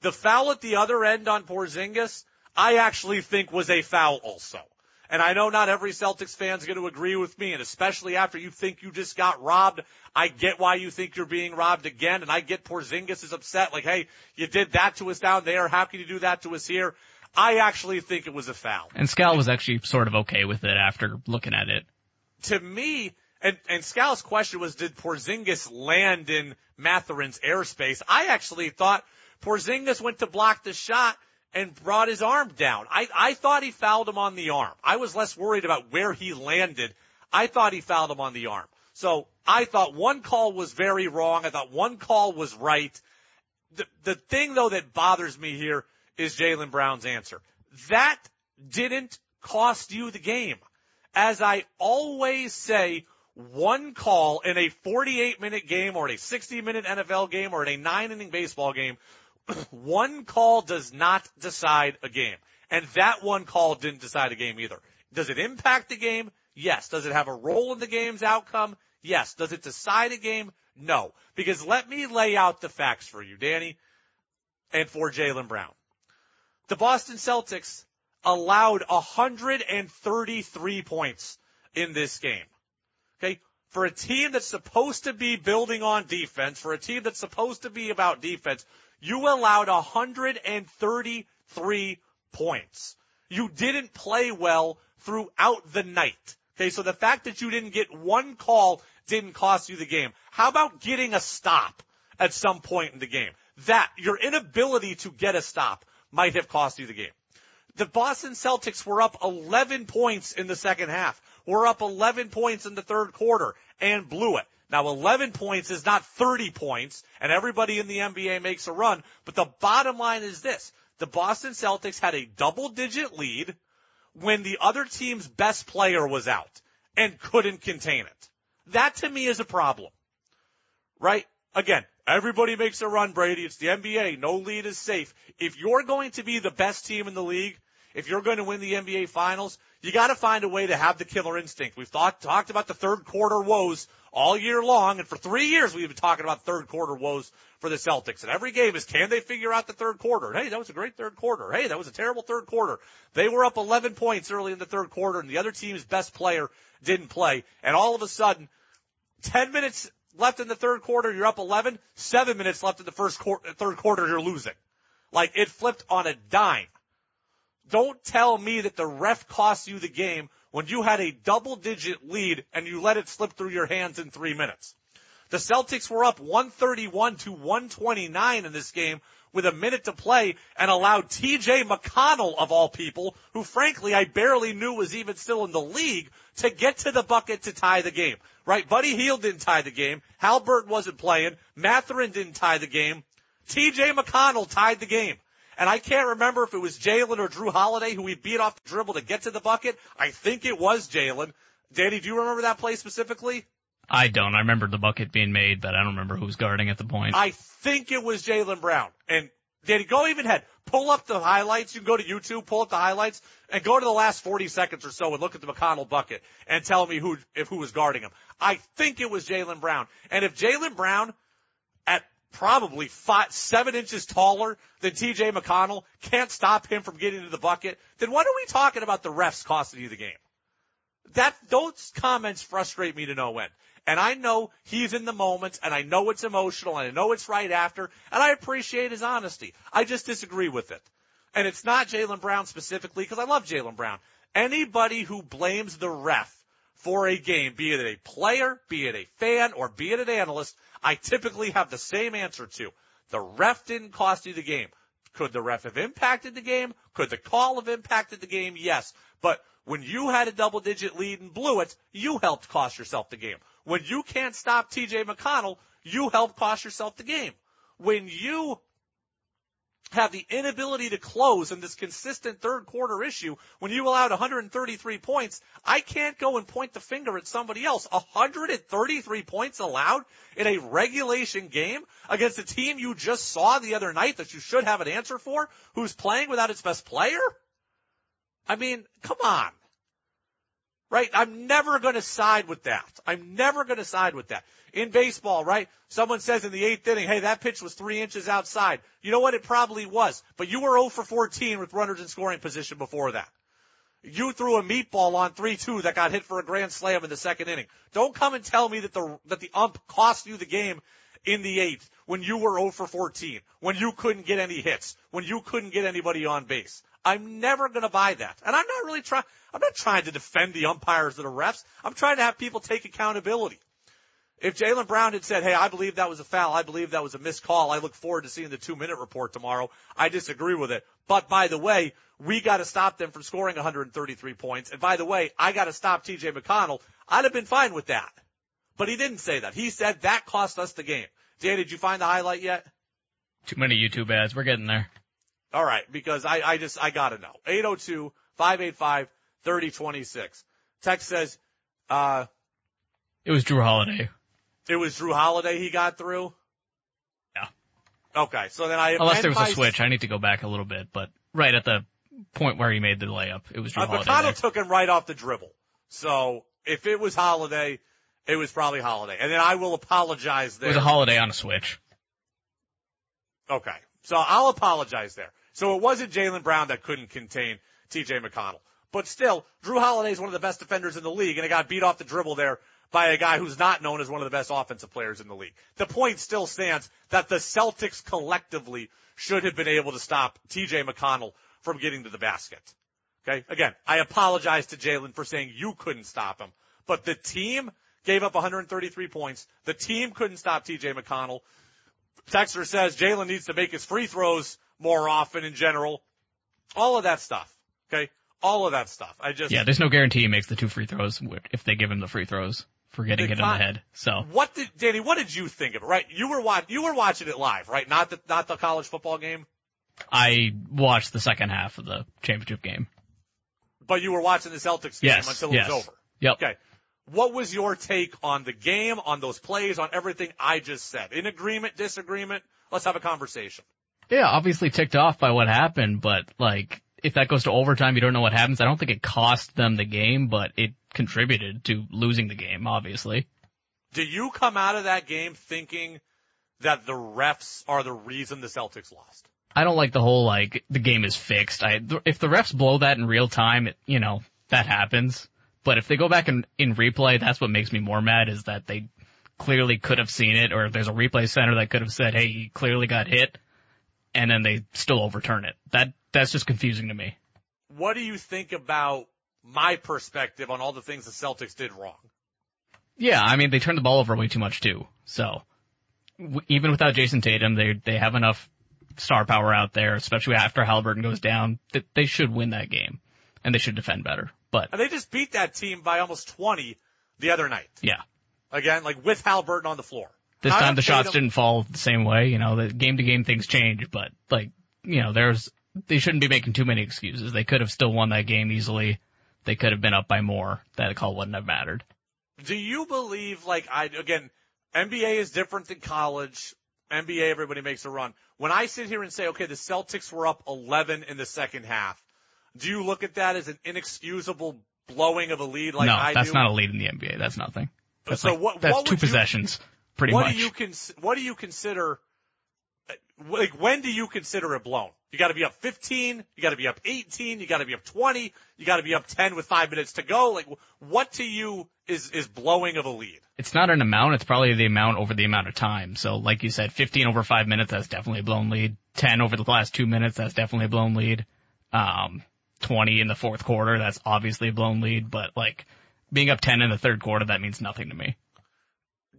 The foul at the other end on Porzingis, I actually think was a foul also. And I know not every Celtics fan is going to agree with me, and especially after you think you just got robbed. I get why you think you're being robbed again, and I get Porzingis is upset, like, hey, you did that to us down there. How can you do that to us here? I actually think it was a foul. And Scal was actually sort of okay with it after looking at it. To me, and, and Scal's question was, did Porzingis land in Mathurin's airspace? I actually thought Porzingis went to block the shot and brought his arm down. I, I thought he fouled him on the arm. I was less worried about where he landed. I thought he fouled him on the arm. So I thought one call was very wrong. I thought one call was right. The, the thing though that bothers me here is Jaylen Brown's answer. That didn't cost you the game. As I always say, one call in a 48 minute game or a 60 minute NFL game or in a nine inning baseball game, [coughs] one call does not decide a game. And that one call didn't decide a game either. Does it impact the game? Yes. Does it have a role in the game's outcome? Yes. Does it decide a game? No. Because let me lay out the facts for you, Danny, and for Jaylen Brown. The Boston Celtics allowed 133 points in this game. Okay. For a team that's supposed to be building on defense, for a team that's supposed to be about defense, you allowed 133 points. You didn't play well throughout the night. Okay, so the fact that you didn't get one call didn't cost you the game. How about getting a stop at some point in the game? that your inability to get a stop might have cost you the game. The Boston Celtics were up 11 points in the second half. Were up 11 points in the third quarter and blew it. Now 11 points is not 30 points and everybody in the NBA makes a run, but the bottom line is this. The Boston Celtics had a double digit lead when the other team's best player was out and couldn't contain it. That to me is a problem. Right? Again, everybody makes a run, Brady. It's the NBA. No lead is safe. If you're going to be the best team in the league, if you're going to win the NBA finals, you got to find a way to have the killer instinct. We've thought, talked about the third quarter woes all year long, and for three years we've been talking about third quarter woes for the Celtics. And every game is can they figure out the third quarter? Hey, that was a great third quarter. Hey, that was a terrible third quarter. They were up 11 points early in the third quarter, and the other team's best player didn't play. And all of a sudden, 10 minutes left in the third quarter, you're up 11. Seven minutes left in the first quarter, third quarter, you're losing. Like it flipped on a dime. Don't tell me that the ref cost you the game when you had a double digit lead and you let it slip through your hands in three minutes. The Celtics were up 131 to 129 in this game with a minute to play and allowed TJ McConnell of all people, who frankly I barely knew was even still in the league, to get to the bucket to tie the game. Right? Buddy Hield didn't tie the game. Halbert wasn't playing. Mathurin didn't tie the game. TJ McConnell tied the game. And I can't remember if it was Jaylen or Jrue Holiday who he beat off the dribble to get to the bucket. I think it was Jaylen. Danny, do you remember that play specifically? I don't. I remember the bucket being made, but I don't remember who was guarding at the point. I think it was Jaylen Brown. And Danny, go even ahead. Pull up the highlights. You can go to YouTube, pull up the highlights, and go to the last 40 seconds or so and look at the McConnell bucket and tell me who, if who was guarding him. I think it was Jaylen Brown. And if Jaylen Brown probably five, seven inches taller than TJ McConnell can't stop him from getting to the bucket, then what are we talking about the refs costing you the game? That, those comments frustrate me to no end. And I know he's in the moment and I know it's emotional and I know it's right after and I appreciate his honesty. I just disagree with it. And it's not Jaylen Brown specifically because I love Jaylen Brown. Anybody who blames the ref for a game, be it a player, be it a fan, or be it an analyst, I typically have the same answer to. The ref didn't cost you the game. Could the ref have impacted the game? Could the call have impacted the game? Yes. But when you had a double digit lead and blew it, you helped cost yourself the game. When you can't stop TJ McConnell, you helped cost yourself the game. When you have the inability to close in this consistent third quarter issue when you allowed 133 points, I can't go and point the finger at somebody else. 133 points allowed in a regulation game against a team you just saw the other night that you should have an answer for, who's playing without its best player? I mean, come on. Right? I'm never going to side with that. I'm never going to side with that. In baseball, right? Someone says in the eighth inning, hey, that pitch was three inches outside. You know what? It probably was. But you were 0 for 14 with runners in scoring position before that. You threw a meatball on 3-2 that got hit for a grand slam in the second inning. Don't come and tell me that the, that the ump cost you the game in the eighth when you were 0 for 14, when you couldn't get any hits, when you couldn't get anybody on base. I'm never going to buy that. And I'm not really trying, I'm not trying to defend the umpires or the refs. I'm trying to have people take accountability. If Jaylen Brown had said, hey, I believe that was a foul, I believe that was a missed call, I look forward to seeing the two minute report tomorrow, I disagree with it. But by the way, we got to stop them from scoring 133 points. And by the way, I got to stop TJ McConnell. I'd have been fine with that. But he didn't say that. He said that cost us the game. Dan, did you find the highlight yet? Too many YouTube ads. We're getting there. All right, because I, I just, I gotta know. 802 585 3026. Text says, uh, it was Jrue Holiday. It was Jrue Holiday he got through? Yeah. Okay, so then I, unless there was my, a switch, I need to go back a little bit, but right at the point where he made the layup, it was Jrue uh, Holiday. McConnell took him right off the dribble. So if it was Holiday, it was probably Holiday. And then I will apologize there. It was a Holiday on a switch. Okay. So I'll apologize there. So it wasn't Jaylen Brown that couldn't contain TJ McConnell. But still, Jrue Holiday is one of the best defenders in the league, and it got beat off the dribble there by a guy who's not known as one of the best offensive players in the league. The point still stands that the Celtics collectively should have been able to stop TJ McConnell from getting to the basket. Okay. Again, I apologize to Jaylen for saying you couldn't stop him, but the team gave up 133 points. The team couldn't stop TJ McConnell. Texter says Jaylen needs to make his free throws more often in general. All of that stuff. Okay. All of that stuff. I just Yeah, there's no guarantee he makes the two free throws if they give him the free throws for getting They it in the head. So What did Danny? What did you think of it? Right, you were watch, you were watching it live, right? Not the not the college football game, I watched the second half of the championship game. but you were watching the Celtics game Yes, until it yes. was over. Yep. Okay. What was your take on the game, on those plays, on everything I just said? In agreement, disagreement? Let's have a conversation. Yeah, obviously ticked off by what happened, but like if that goes to overtime, you don't know what happens. I don't think it cost them the game, but it contributed to losing the game, obviously. Do you come out of that game thinking that the refs are the reason the Celtics lost? I don't like the whole like the game is fixed. I if the refs blow that in real time, it, you know that happens. But if they go back and in replay, that's what makes me more mad is that they clearly could have seen it, or if there's a replay center that could have said, "Hey, he clearly got hit," and then they still overturn it. That that's just confusing to me. What do you think about my perspective on all the things the Celtics did wrong? Yeah, I mean they turned the ball over way too much too. So w- even without Jayson Tatum, they they have enough star power out there, especially after Halliburton goes down. That they should win that game, and they should defend better. But And they just beat that team by almost 20 the other night. yeah, Again, like with Halliburton on the floor. this time the shots didn't fall the same way. You know, the game to game things change, but like you know, there's they shouldn't be making too many excuses. They could have still won that game easily. They could have been up by more. That call wouldn't have mattered. Do you believe, like, I, again, NBA is different than college. NBA, everybody makes a run. When I sit here and say, okay, the Celtics were up 11 in the second half, do you look at that as an inexcusable blowing of a lead like no, I that's do? not a lead in the NBA. That's nothing. That's So like, what- that's what two would you- possessions, pretty what much. do you cons- what do you consider like when do you consider it blown? You got to be up 15, you got to be up 18, you got to be up 20, you got to be up 10 with 5 minutes to go. Like what to you is is blowing of a lead? It's not an amount. It's probably the amount over the amount of time. So, like you said, 15 over five minutes, that's definitely a blown lead. 10 over the last two minutes, that's definitely a blown lead. Um, 20 in the fourth quarter, that's obviously a blown lead. But like being up 10 in the third quarter, that means nothing to me.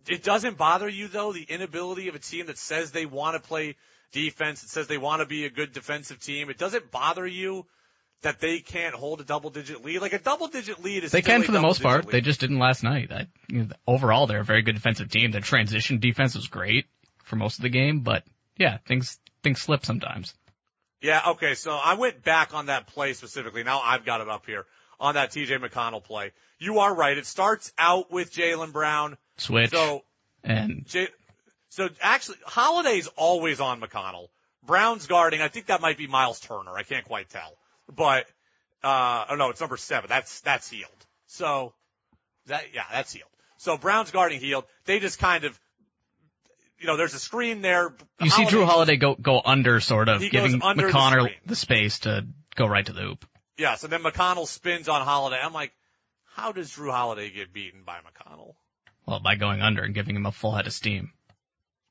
It doesn't bother you though the inability of a team that says they want to play defense, that says they want to be a good defensive team. It doesn't bother you that they can't hold a double digit lead. Like a double digit lead is They can for the most part. They just didn't last night. I, you know, overall, they're a very good defensive team. The transition defense was great for most of the game, but yeah, things things slip sometimes. Yeah, okay, so I went back on that play specifically. Now I've got it up here on that TJ McConnell play. You are right. It starts out with Jaylen Brown. Switch So, and J- so actually, Holiday's always on McConnell. Brown's guarding. I think that might be Miles Turner. I can't quite tell, but uh, oh no, it's number seven. That's that's Hield. So that yeah, that's Hield. So Brown's guarding Hield. They just kind of, you know, there's a screen there. you see Jrue Holiday go go under, sort of He giving under the McConnell the space to go right to the hoop. Yeah, so then McConnell spins on Holiday. I'm like, how does Jrue Holiday get beaten by McConnell? Well, by going under and giving him a full head of steam.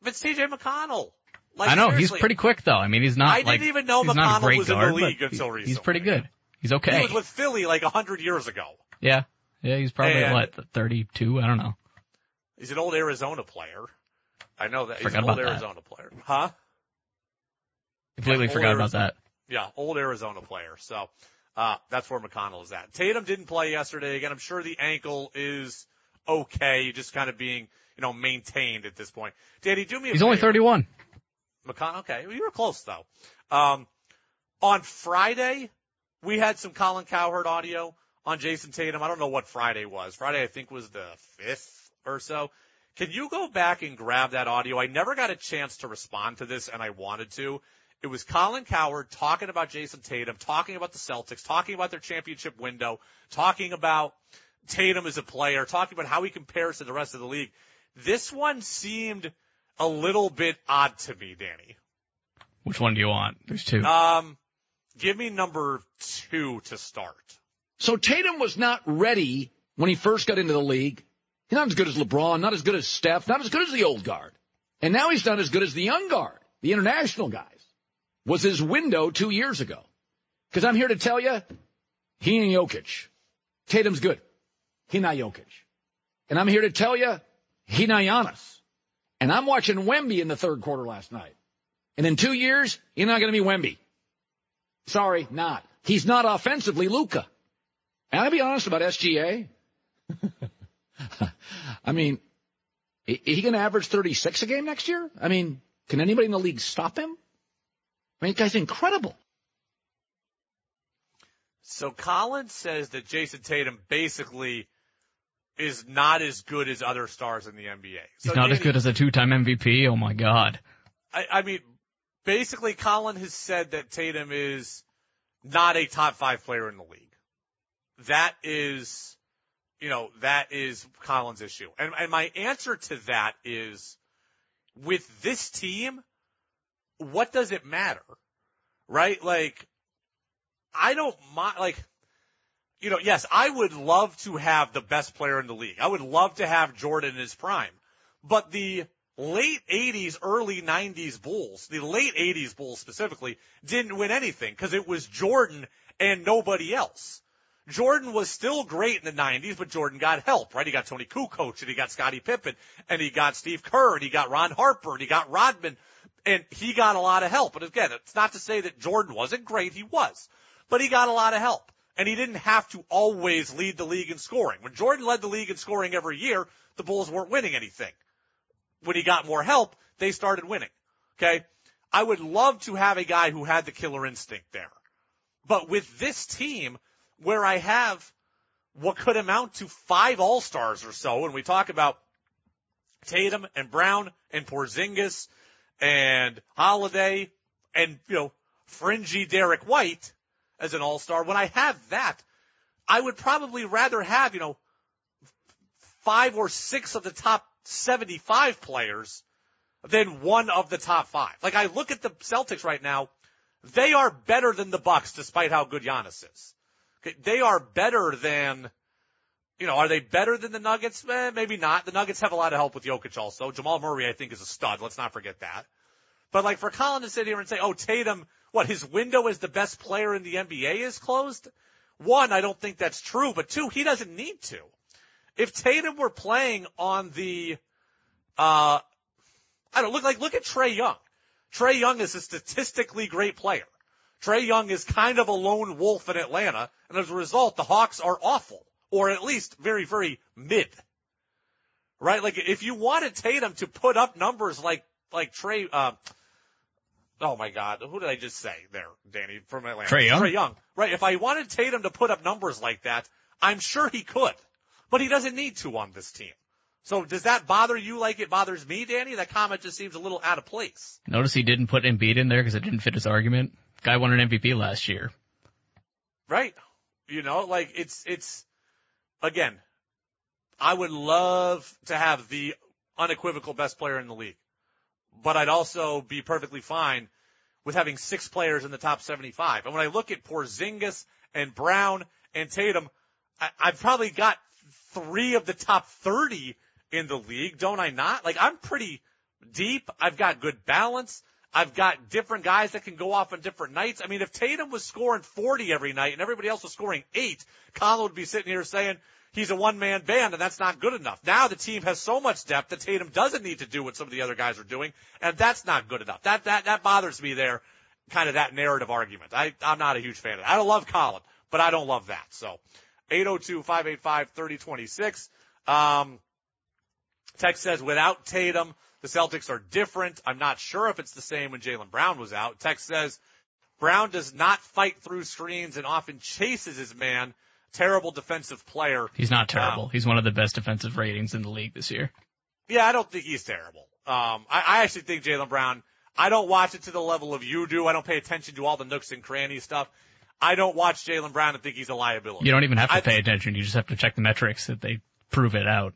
But it's TJ McConnell. Like, I know he's pretty quick though. I mean, he's not I didn't even know McConnell a great was in the league until recently. He's pretty good. He's okay. He was with Philly like a hundred years ago. yeah, yeah, he's probably And- what 32. I don't know. He's an old Arizona player. I know that. He's Forgot an old about that. Arizona player. Huh? Completely Yeah, forgot old about that. Yeah, old Arizona player. So, uh, that's where McConnell is at. Tatum didn't play yesterday. Again, I'm sure the ankle is okay, just kind of being, you know, maintained at this point. Danny, do me a He's only 31. McConnell, okay. Well, you were close though. Um, on Friday, we had some Colin Cowherd audio on Jayson Tatum. I don't know what Friday was. Friday, I think was the fifth or so. Can you go back and grab that audio? I never got a chance to respond to this and I wanted to. It was Colin Cowherd talking about Jayson Tatum, talking about the Celtics, talking about their championship window, talking about Tatum as a player, talking about how he compares to the rest of the league. This one seemed a little bit odd to me, Danny. Which one do you want? There's two. Um, give me number two to start. So Tatum was not ready when he first got into the league. He's not as good as LeBron, not as good as Steph, not as good as the old guard. And now he's not as good as the young guard, the international guys. Was his window two years ago. Because I'm here to tell you, he ain't Jokic. Tatum's good. He not Jokic. And I'm here to tell you, he not Giannis. And I'm watching Wemby in the third quarter last night. And in two years, you're not going to be Wemby. Sorry, not. He's not offensively Luka. And I'll be honest about SGA. [laughs] [laughs] I mean, is he going to average 36 a game next year? I mean, can anybody in the league stop him? I mean, the guy's incredible. So Collins says that Jayson Tatum basically is not as good as other stars in the NBA. So He's not Danny, as good as a two-time MVP. Oh my God. I, I mean, basically Colin has said that Tatum is not a top five player in the league. That is, you know, that is Colin's issue. And, and my answer to that is with this team, what does it matter? Right? Like, I don't mind, like, you know, yes, I would love to have the best player in the league. I would love to have Jordan in his prime. But the late 80s, early 90s Bulls, the late 80s Bulls specifically, didn't win anything because it was Jordan and nobody else. Jordan was still great in the 90s, but Jordan got help, right? He got Toni Kukoc and he got Scottie Pippen and he got Steve Kerr and he got Ron Harper and he got Rodman and he got a lot of help. But again, it's not to say that Jordan wasn't great. He was, but he got a lot of help and he didn't have to always lead the league in scoring. When Jordan led the league in scoring every year, the Bulls weren't winning anything. When he got more help, they started winning. Okay. I would love to have a guy who had the killer instinct there. But with this team, where I have what could amount to five all-stars or so, and we talk about Tatum and Brown and Porzingis and Holiday and, you know, fringy Derrick White as an all-star, when I have that, I would probably rather have, you know, five or six of the top 75 players than one of the top five. Like I look at the Celtics right now, they are better than the Bucks despite how good Giannis is. They are better than, you know, are they better than the Nuggets? Eh, maybe not. The Nuggets have a lot of help with Jokic also. Jamal Murray, I think, is a stud. Let's not forget that. But like for Colin to sit here and say, oh, Tatum, what, his window as the best player in the NBA is closed? One, I don't think that's true, but two, he doesn't need to. If Tatum were playing on the, uh, I don't look like, look at Trae Young. Trae Young is a statistically great player. Trae Young is kind of a lone wolf in Atlanta, and as a result, the Hawks are awful, or at least very, very mid. Right? Like, if you wanted Tatum to put up numbers like, like Trae, uh, oh my God, who did I just say there, Danny, from Atlanta? Trae Young? Trae Young. Right. If I wanted Tatum to put up numbers like that, I'm sure he could, but he doesn't need to on this team. So does that bother you like it bothers me, Danny? That comment just seems a little out of place. Notice he didn't put Embiid in there because it didn't fit his argument. Guy won an MVP last year. Right. You know, like it's, it's, again, I would love to have the unequivocal best player in the league, but I'd also be perfectly fine with having six players in the top 75. And when I look at Porzingis and Brown and Tatum, I, I've probably got three of the top 30 in the league, don't I not? Like I'm pretty deep. I've got good balance. I've got different guys that can go off on different nights. I mean, if Tatum was scoring 40 every night and everybody else was scoring eight, Colin would be sitting here saying he's a one man band and that's not good enough. Now the team has so much depth that Tatum doesn't need to do what some of the other guys are doing and that's not good enough. That, that, that bothers me there. Kind of that narrative argument. I, I'm not a huge fan of it. I love Colin, but I don't love that. So 802-585-3026. Um, Text says without Tatum, the Celtics are different. I'm not sure if it's the same when Jaylen Brown was out. Text says Brown does not fight through screens and often chases his man. Terrible defensive player. He's not terrible. Um, he's one of the best defensive ratings in the league this year. Yeah, I don't think he's terrible. Um, I, I actually think Jaylen Brown, I don't watch it to the level of you do. I don't pay attention to all the nooks and crannies stuff. I don't watch Jaylen Brown and think he's a liability. You don't even have to I, pay attention. You just have to check the metrics that they prove it out.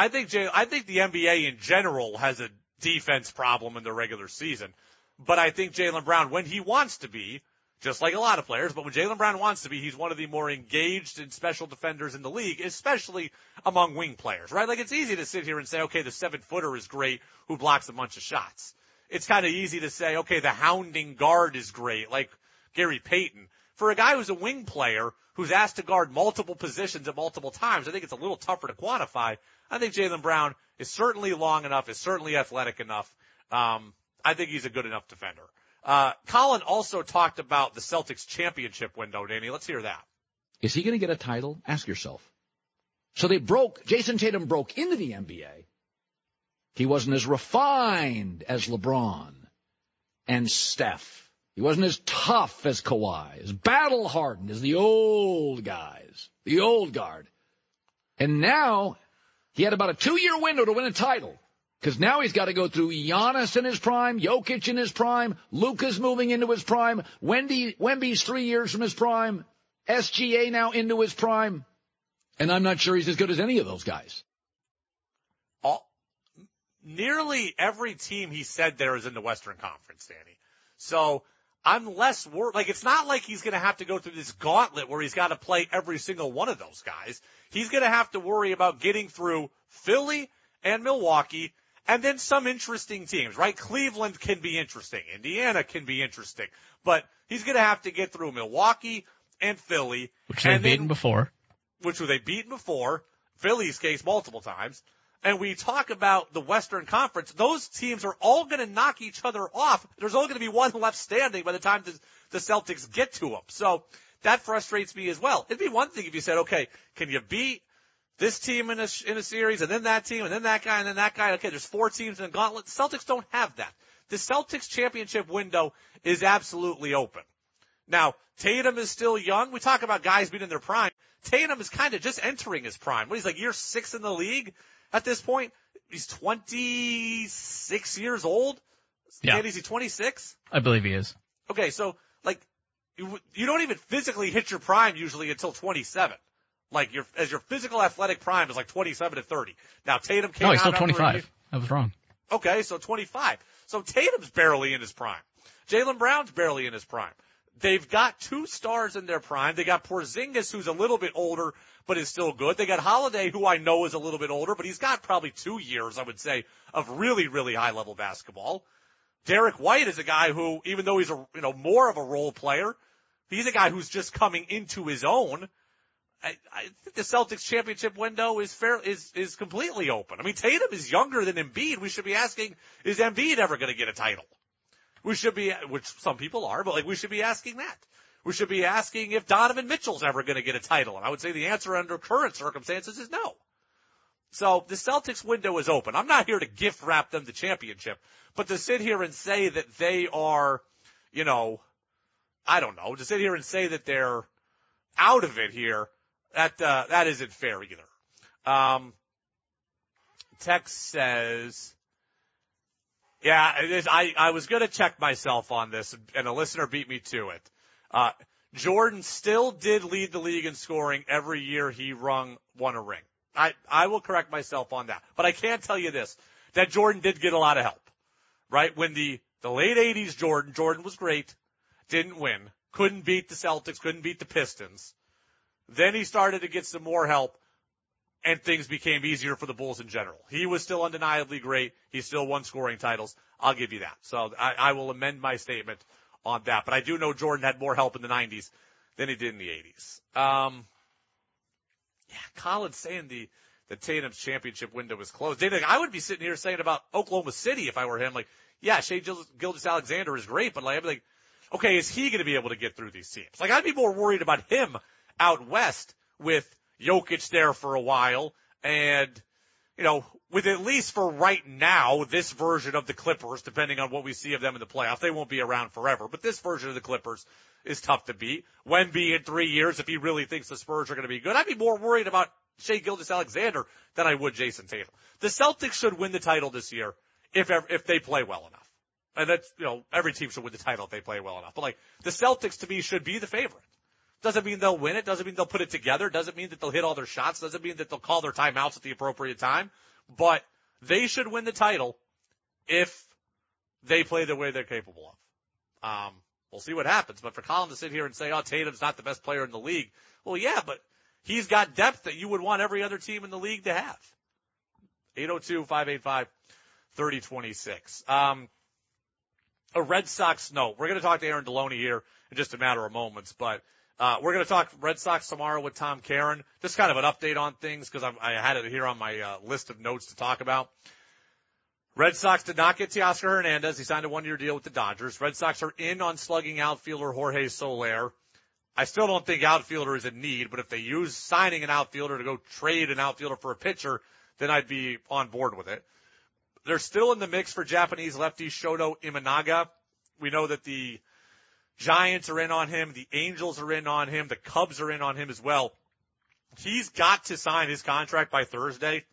I think Jay, I think the NBA in general has a defense problem in the regular season, but I think Jaylen Brown, when he wants to be, just like a lot of players, but when Jaylen Brown wants to be, he's one of the more engaged and special defenders in the league, especially among wing players, right? Like it's easy to sit here and say, okay, the seven footer is great who blocks a bunch of shots. It's kind of easy to say, okay, the hounding guard is great, like Gary Payton. For a guy who's a wing player who's asked to guard multiple positions at multiple times, I think it's a little tougher to quantify. I think Jaylen Brown is certainly long enough, is certainly athletic enough. Um, I think he's a good enough defender. Uh, Colin also talked about the Celtics championship window, Danny. Let's hear that. Is he going to get a title? Ask yourself. So they broke, Jayson Tatum broke into the NBA. He wasn't as refined as LeBron and Steph. He wasn't as tough as Kawhi, as battle hardened as the old guys, the old guard. And now he had about a two year window to win a title. Because now he's got to go through Giannis in his prime, Jokic in his prime, Luka's moving into his prime, Wendy, Wemby's three years from his prime, SGA now into his prime. And I'm not sure he's as good as any of those guys. All, nearly every team he said there is in the Western Conference, Danny. So I'm less worried. Like, it's not like he's going to have to go through this gauntlet where he's got to play every single one of those guys. He's going to have to worry about getting through Philly and Milwaukee and then some interesting teams, right? Cleveland can be interesting. Indiana can be interesting, but he's going to have to get through Milwaukee and Philly. Which they've beaten before. Which they beaten before. Philly's case multiple times and we talk about the Western Conference, those teams are all going to knock each other off. There's only going to be one left standing by the time the, the Celtics get to them. So that frustrates me as well. It'd be one thing if you said, okay, can you beat this team in a, in a series and then that team and then that guy and then that guy? Okay, there's four teams in a gauntlet. The Celtics don't have that. The Celtics championship window is absolutely open. Now, Tatum is still young. We talk about guys being in their prime. Tatum is kind of just entering his prime. What, he's like year six in the league? At this point. He's 26 years old. Yeah. And is he 26? I believe he is. Okay, so like you, you don't even physically hit your prime usually until 27. Like your as your physical athletic prime is like 27 to 30. Now Tatum came No, he's still 25. I was wrong. Okay, so 25. So Tatum's barely in his prime. Jaylen Brown's barely in his prime. They've got two stars in their prime. They got Porzingis, who's a little bit older, but is still good. They got Holiday, who I know is a little bit older, but he's got probably two years, I would say, of really, really high level basketball. Derrick White is a guy who, even though he's a, you know, more of a role player, he's a guy who's just coming into his own. I, I think the Celtics championship window is fair, is, is completely open. I mean, Tatum is younger than Embiid. We should be asking, is Embiid ever going to get a title? We should be, which some people are, but like we should be asking that. We should be asking if Donovan Mitchell's ever going to get a title. And I would say the answer under current circumstances is no. So the Celtics window is open. I'm not here to gift wrap them the championship, but to sit here and say that they are, you know, I don't know, to sit here and say that they're out of it here, that, uh, that isn't fair either. Um, text says, yeah, I, I was going to check myself on this, and a listener beat me to it. Uh, Jordan still did lead the league in scoring every year he rung won a ring. I, I will correct myself on that. But I can tell you this, that Jordan did get a lot of help, right? When the, the late 80s Jordan, Jordan was great, didn't win, couldn't beat the Celtics, couldn't beat the Pistons. Then he started to get some more help and things became easier for the Bulls in general. He was still undeniably great. He still won scoring titles. I'll give you that. So I, I will amend my statement on that. But I do know Jordan had more help in the 90s than he did in the 80s. Um, yeah, Colin's saying the, the Tatum's championship window is closed. Dave, I would be sitting here saying about Oklahoma City if I were him, like, yeah, Shai Gilgeous-Alexander is great, but like, I'd be like, okay, is he going to be able to get through these teams? Like, I'd be more worried about him out west with Jokic there for a while and, you know, with at least for right now, this version of the Clippers, depending on what we see of them in the playoffs, they won't be around forever, but this version of the Clippers is tough to beat. Wemby in three years, if he really thinks the Spurs are going to be good, I'd be more worried about Shai Gilgeous-Alexander than I would Jayson Tatum. The Celtics should win the title this year if, if they play well enough. And that's, you know, every team should win the title if they play well enough. But like, the Celtics to me should be the favorite. Doesn't mean they'll win it. Doesn't mean they'll put it together. Doesn't mean that they'll hit all their shots. Doesn't mean that they'll call their timeouts at the appropriate time. But they should win the title if they play the way they're capable of. Um, we'll see what happens. But for Colin to sit here and say, oh, Tatum's not the best player in the league. Well, yeah, but he's got depth that you would want every other team in the league to have. 802-585-3026. Um, a Red Sox note. We're going to talk to Aaron Deloney here in just a matter of moments, but Uh, we're going to talk Red Sox tomorrow with Tom Caron. Just kind of an update on things because I had it here on my uh, list of notes to talk about. Red Sox did not get Teoscar Hernandez. He signed a one-year deal with the Dodgers. Red Sox are in on slugging outfielder Jorge Soler. I still don't think outfielder is in need, but if they use signing an outfielder to go trade an outfielder for a pitcher, then I'd be on board with it. They're still in the mix for Japanese lefty Shota Imanaga. We know that the Giants are in on him. The Angels are in on him. The Cubs are in on him as well. He's got to sign his contract by Thursday.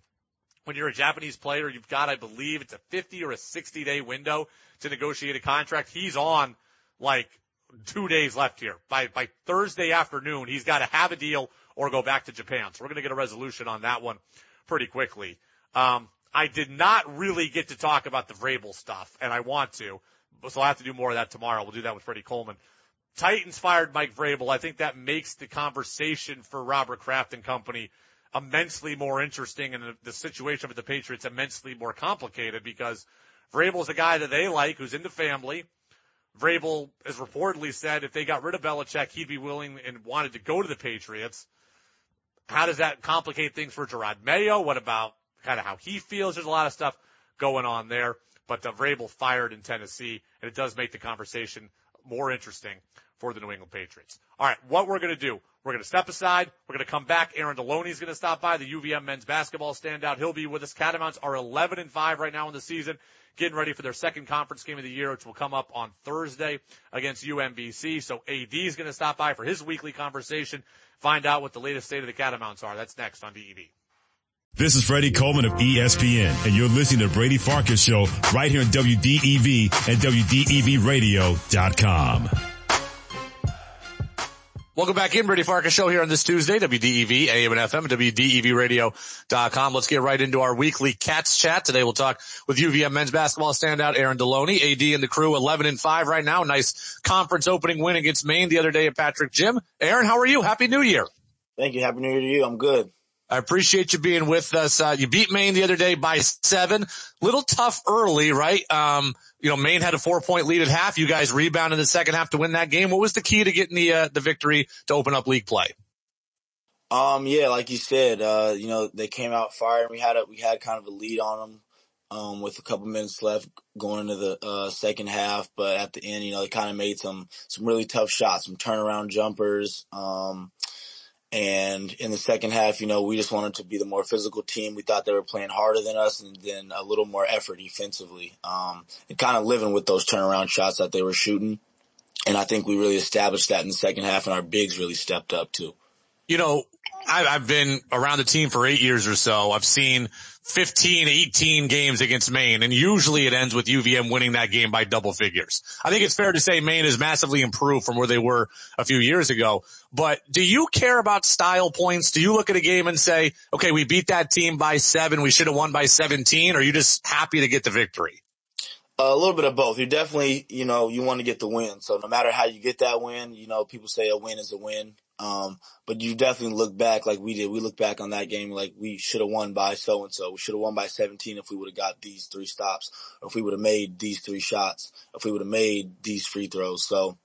When you're a Japanese player, you've got, I believe, it's a 50 or a 60 day window to negotiate a contract. He's on like two days left here. By, by Thursday afternoon, he's got to have a deal or go back to Japan. So we're going to get a resolution on that one pretty quickly. Um, I did not really get to talk about the Vrabel stuff, and I want to so I'll have to do more of that tomorrow. We'll do that with Freddie Coleman. Titans fired Mike Vrabel. I think that makes the conversation for Robert Kraft and company immensely more interesting and the, the situation with the Patriots immensely more complicated because Vrabel's a guy that they like who's in the family. Vrabel has reportedly said if they got rid of Belichick, he'd be willing and wanted to go to the Patriots. How does that complicate things for Jerod Mayo? What about kind of how he feels? There's a lot of stuff going on there but uh, Vrabel fired in Tennessee, and it does make the conversation more interesting for the New England Patriots. All right, what we're going to do, we're going to step aside. We're going to come back. Aaron Deloney is going to stop by, the UVM men's basketball standout. He'll be with us. Catamounts are 11 and 5 right now in the season, getting ready for their second conference game of the year, which will come up on Thursday against UMBC. So AD is going to stop by for his weekly conversation, find out what the latest state of the Catamounts are. That's next on DEV. This is Freddie Coleman of ESPN, and you're listening to Brady Farkas Show right here on WDEV and WDEVradio.com. Welcome back in, Brady Farkas Show here on this Tuesday, WDEV, AM and FM, WDEVradio.com. Let's get right into our weekly Cats chat. Today we'll talk with UVM men's basketball standout Aaron Deloney, AD and the crew 11 and 5 right now. Nice conference opening win against Maine the other day at Patrick Gym. Aaron, how are you? Happy New Year. Thank you. Happy New Year to you. I'm good. I appreciate you being with us. Uh, you beat Maine the other day by seven. Little tough early, right? Um, you know, Maine had a four point lead at half. You guys rebounded the second half to win that game. What was the key to getting the, uh, the victory to open up league play? Um, yeah, like you said, uh, you know, they came out firing. We had a, we had kind of a lead on them, um, with a couple minutes left going into the, uh, second half. But at the end, you know, they kind of made some, some really tough shots, some turnaround jumpers. Um, and in the second half, you know, we just wanted to be the more physical team. We thought they were playing harder than us and then a little more effort defensively. Um, and kind of living with those turnaround shots that they were shooting. And I think we really established that in the second half and our bigs really stepped up too. You know, I've been around the team for eight years or so. I've seen 15, 18 games against Maine, and usually it ends with UVM winning that game by double figures. I think it's fair to say Maine has massively improved from where they were a few years ago. But do you care about style points? Do you look at a game and say, okay, we beat that team by seven, we should have won by 17, or are you just happy to get the victory? A little bit of both. You definitely, you know, you want to get the win. So no matter how you get that win, you know, people say a win is a win. Um, but you definitely look back like we did. We look back on that game like we should have won by so and so. We should have won by 17 if we would have got these three stops, or if we would have made these three shots, if we would have made these free throws. So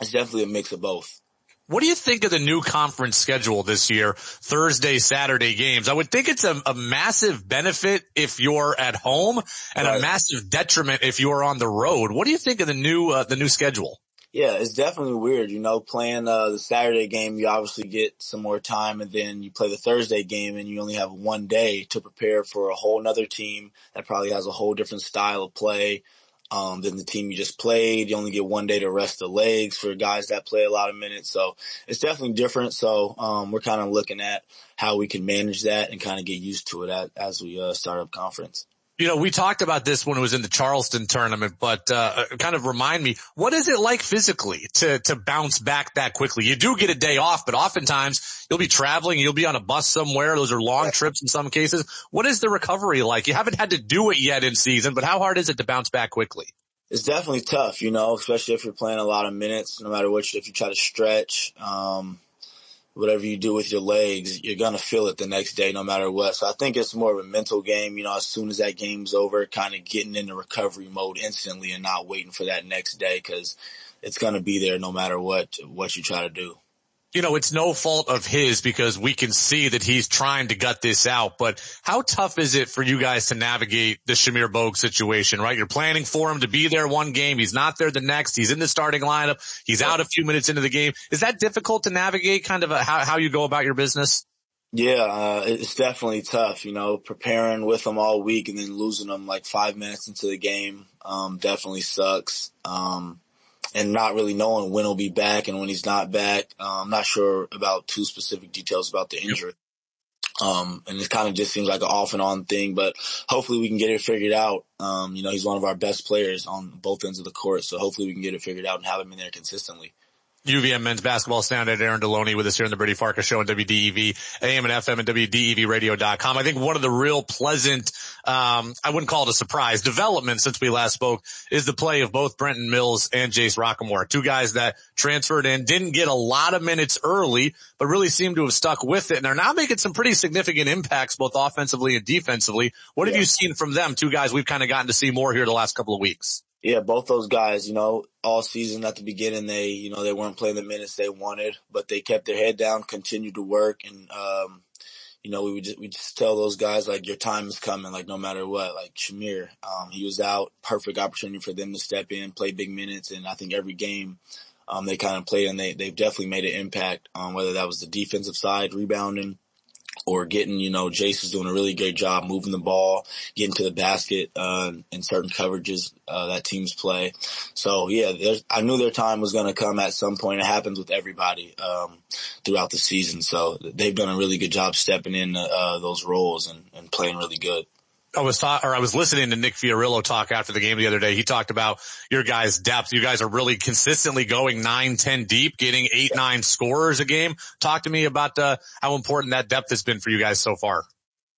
it's definitely a mix of both. What do you think of the new conference schedule this year? Thursday, Saturday games. I would think it's a, a massive benefit if you're at home and right. a massive detriment if you're on the road. What do you think of the new, uh, the new schedule? Yeah, it's definitely weird. You know, playing uh, the Saturday game, you obviously get some more time, and then you play the Thursday game, and you only have one day to prepare for a whole another team that probably has a whole different style of play um, than the team you just played. You only get one day to rest the legs for guys that play a lot of minutes, so it's definitely different. So um, we're kind of looking at how we can manage that and kind of get used to it as, as we uh, start up conference. You know, we talked about this when it was in the Charleston tournament, but uh, kind of remind me, what is it like physically to to bounce back that quickly? You do get a day off, but oftentimes you'll be traveling, you'll be on a bus somewhere. Those are long trips in some cases. What is the recovery like? You haven't had to do it yet in season, but how hard is it to bounce back quickly? It's definitely tough, you know, especially if you're playing a lot of minutes, no matter what, if you try to stretch. Um, whatever you do with your legs, you're going to feel it the next day no matter what. So I think it's more of a mental game. You know, as soon as that game's over, kind of getting into recovery mode instantly and not waiting for that next day because it's going to be there no matter what, what you try to do. You know, it's no fault of his because we can see that he's trying to gut this out. But how tough is it for you guys to navigate the Shamir Bogue situation, right? You're planning for him to be there one game. He's not there the next. He's in the starting lineup. He's out a few minutes into the game. Is that difficult to navigate kind of a, how, how you go about your business? Yeah, uh, it's definitely tough, you know, preparing with them all week and then losing them like five minutes into the game, um, definitely sucks. Um, and not really knowing when he'll be back and when he's not back. Uh, I'm not sure about too specific details about the injury. Um, and it kind of just seems like an off and on thing, but hopefully we can get it figured out. Um, you know, he's one of our best players on both ends of the court. So hopefully we can get it figured out and have him in there consistently. UVM men's basketball standard Aaron Deloney with us here on the Brady Farkas show on WDEV, AM and FM and WDEVradio.com. I think one of the real pleasant, um, I wouldn't call it a surprise development since we last spoke is the play of both Brenton Mills and Jace Roquemore, two guys that transferred in, didn't get a lot of minutes early, but really seem to have stuck with it. And they're now making some pretty significant impacts both offensively and defensively. What yeah. have you seen from them? Two guys we've kind of gotten to see more here the last couple of weeks. Yeah, both those guys, you know, all season at the beginning, they, you know, they weren't playing the minutes they wanted, but they kept their head down, continued to work. And, um, you know, we would just, we just tell those guys like your time is coming, like no matter what, like Shamir, um, he was out, perfect opportunity for them to step in, play big minutes. And I think every game, um, they kind of played and they, they've definitely made an impact on whether that was the defensive side rebounding, or getting, you know, Jace is doing a really great job moving the ball, getting to the basket, uh, in certain coverages, uh, that teams play. So yeah, I knew their time was going to come at some point. It happens with everybody, um, throughout the season. So they've done a really good job stepping in, uh, those roles and, and playing really good. I was ta- or I was listening to Nick Fiorillo talk after the game the other day. He talked about your guys' depth. You guys are really consistently going nine, ten deep, getting eight, nine scorers a game. Talk to me about uh, how important that depth has been for you guys so far.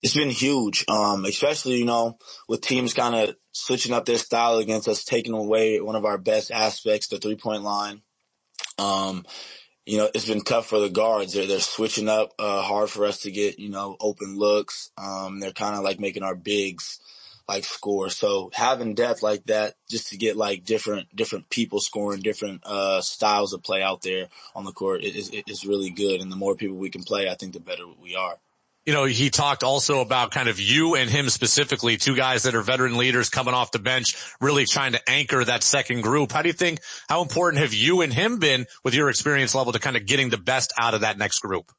It's been huge, um, especially you know with teams kind of switching up their style against us, taking away one of our best aspects, the three point line. Um, you know, it's been tough for the guards. They're, they're switching up, uh, hard for us to get, you know, open looks. Um, they're kind of like making our bigs like score. So having depth like that just to get like different, different people scoring different, uh, styles of play out there on the court is, is really good. And the more people we can play, I think the better we are you know, he talked also about kind of you and him specifically, two guys that are veteran leaders coming off the bench, really trying to anchor that second group. How do you think, how important have you and him been with your experience level to kind of getting the best out of that next group?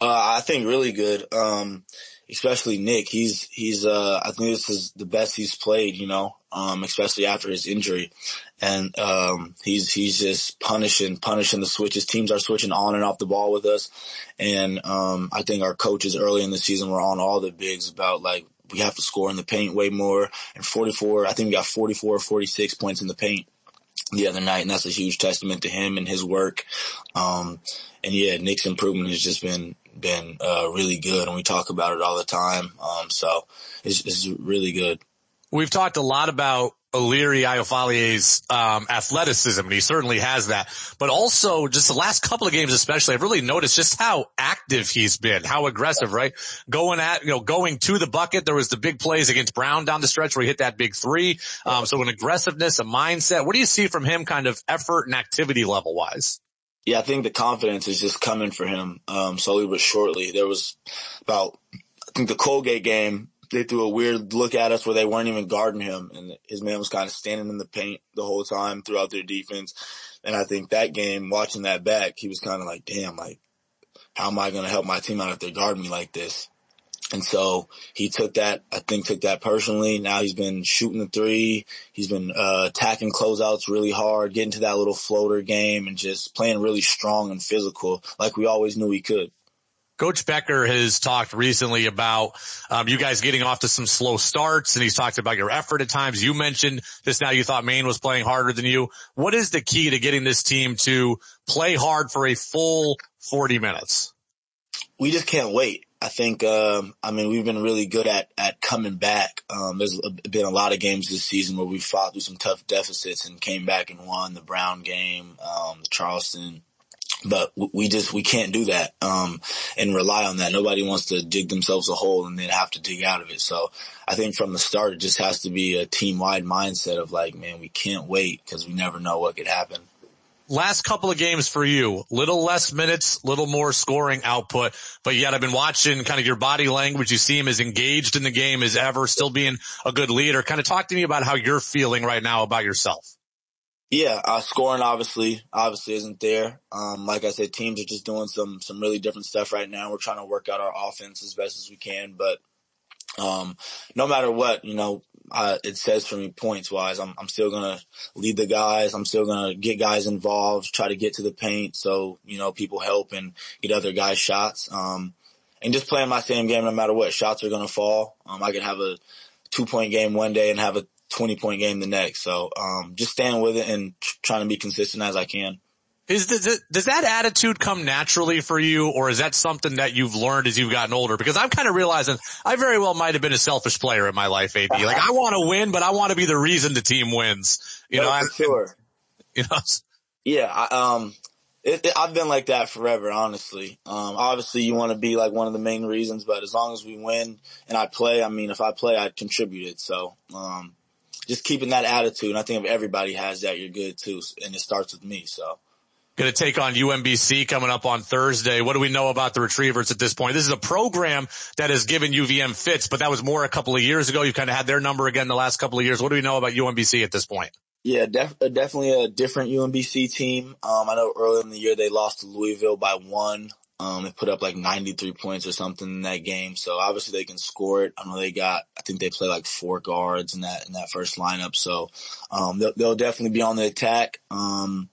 Uh, I think really good. Um, especially Nick. He's, he's, uh, I think this is the best he's played, you know, um, especially after his injury. And, um, he's, he's just punishing, punishing the switches. Teams are switching on and off the ball with us. And, um, I think our coaches early in the season were on all the bigs about like, we have to score in the paint way more. And 44, I think we got 44 or 46 points in the paint the other night, and that's a huge testament to him and his work. Um, and yeah, Nick's improvement has just been been uh, really good, and we talk about it all the time. Um, so it's, it's really good. We've talked a lot about Ileri Ayo-Faleye's um, athleticism, and he certainly has that. But also, just the last couple of games, especially, I've really noticed just how active he's been, how aggressive, right? Going at, you know, going to the bucket. There was the big plays against Brown down the stretch where he hit that big three. Um, so an aggressiveness, a mindset. What do you see from him, kind of effort and activity level wise? Yeah, I think the confidence is just coming for him, um, slowly but shortly. There was about, I think the Colgate game, they threw a weird look at us where they weren't even guarding him and his man was kind of standing in the paint the whole time throughout their defense. And I think that game, watching that back, he was kind of like, damn, like, how am I going to help my team out if they're guarding me like this? And so he took that, I think took that personally. Now he's been shooting the three. He's been, uh, attacking closeouts really hard, getting to that little floater game and just playing really strong and physical like we always knew he could. Coach Becker has talked recently about um, you guys getting off to some slow starts, and he's talked about your effort at times. You mentioned this now. You thought Maine was playing harder than you. What is the key to getting this team to play hard for a full 40 minutes? We just can't wait. I think, um, I mean, we've been really good at, at coming back. Um, there's been a lot of games this season where we fought through some tough deficits and came back and won the Brown game, um, Charleston, but we just, we can't do that, um, and rely on that. Nobody wants to dig themselves a hole and then have to dig out of it. So I think from the start, it just has to be a team wide mindset of like, man, we can't wait because we never know what could happen. Last couple of games for you, little less minutes, little more scoring output, but yet I've been watching kind of your body language. You seem as engaged in the game as ever, still being a good leader. Kind of talk to me about how you're feeling right now about yourself. Yeah, uh, scoring obviously, obviously isn't there. Um, like I said, teams are just doing some, some really different stuff right now. We're trying to work out our offense as best as we can, but, um, no matter what, you know, uh, it says for me points wise, I'm, I'm still going to lead the guys. I'm still going to get guys involved, try to get to the paint. So, you know, people help and get other guys shots. Um, and just playing my same game no matter what shots are going to fall. Um, I could have a two point game one day and have a 20 point game the next. So, um, just staying with it and tr- trying to be consistent as I can. Is the, does that attitude come naturally for you or is that something that you've learned as you've gotten older? Because I'm kind of realizing I very well might have been a selfish player in my life, AD. Like I want to win, but I want to be the reason the team wins. You No, know, for sure. [laughs] You know, Yeah, I, um, it, it, I've been like that forever, honestly. Um, obviously you want to be like one of the main reasons, but as long as we win and I play, I mean, if I play, I contributed. So, um, just keeping that attitude. And I think if everybody has that, you're good too. And it starts with me. So. Going to take on UMBC coming up on Thursday. What do we know about the Retrievers at this point? This is a program that has given UVM fits, but that was more a couple of years ago. You kind of had their number again the last couple of years. What do we know about UMBC at this point? Yeah, def- uh, definitely a different UMBC team. Um, I know earlier in the year they lost to Louisville by one. Um, they put up like 93 points or something in that game. So obviously they can score it. I know they got, I think they play like four guards in that, in that first lineup. So, um, they'll, they'll definitely be on the attack. Um,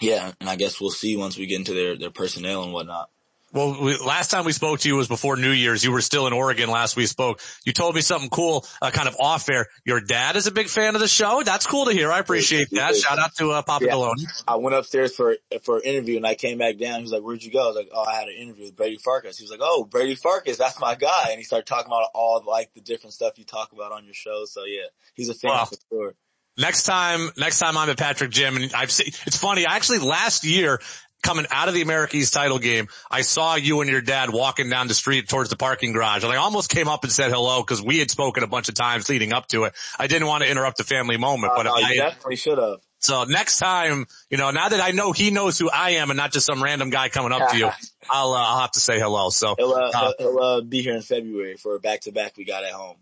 yeah, and I guess we'll see once we get into their, their personnel and whatnot. Well, we, last time we spoke to you was before New Year's. You were still in Oregon last we spoke. You told me something cool, uh, kind of off air. Your dad is a big fan of the show. That's cool to hear. I appreciate that. Shout out to uh, Papa Yeah. Deloney. I went upstairs for for an interview and I came back down. He was like, "Where'd you go?" I was like, "Oh, I had an interview with Brady Farkas." He was like, "Oh, Brady Farkas, that's my guy." And he started talking about all like the different stuff you talk about on your show. So yeah, he's a fan Wow. for sure. Next time, next time I'm at Patrick Gym and I've seen, it's funny. Actually last year, coming out of the America East title game, I saw you and your dad walking down the street towards the parking garage and I almost came up and said hello because we had spoken a bunch of times leading up to it. I didn't want to interrupt the family moment, but Uh, I, definitely should have. so next time, you know, now that I know he knows who I am and not just some random guy coming up to you, [laughs] I'll, uh, I'll have to say hello. So, He'll, uh, uh, he'll, he'll uh, be here in February for a back to back we got at home.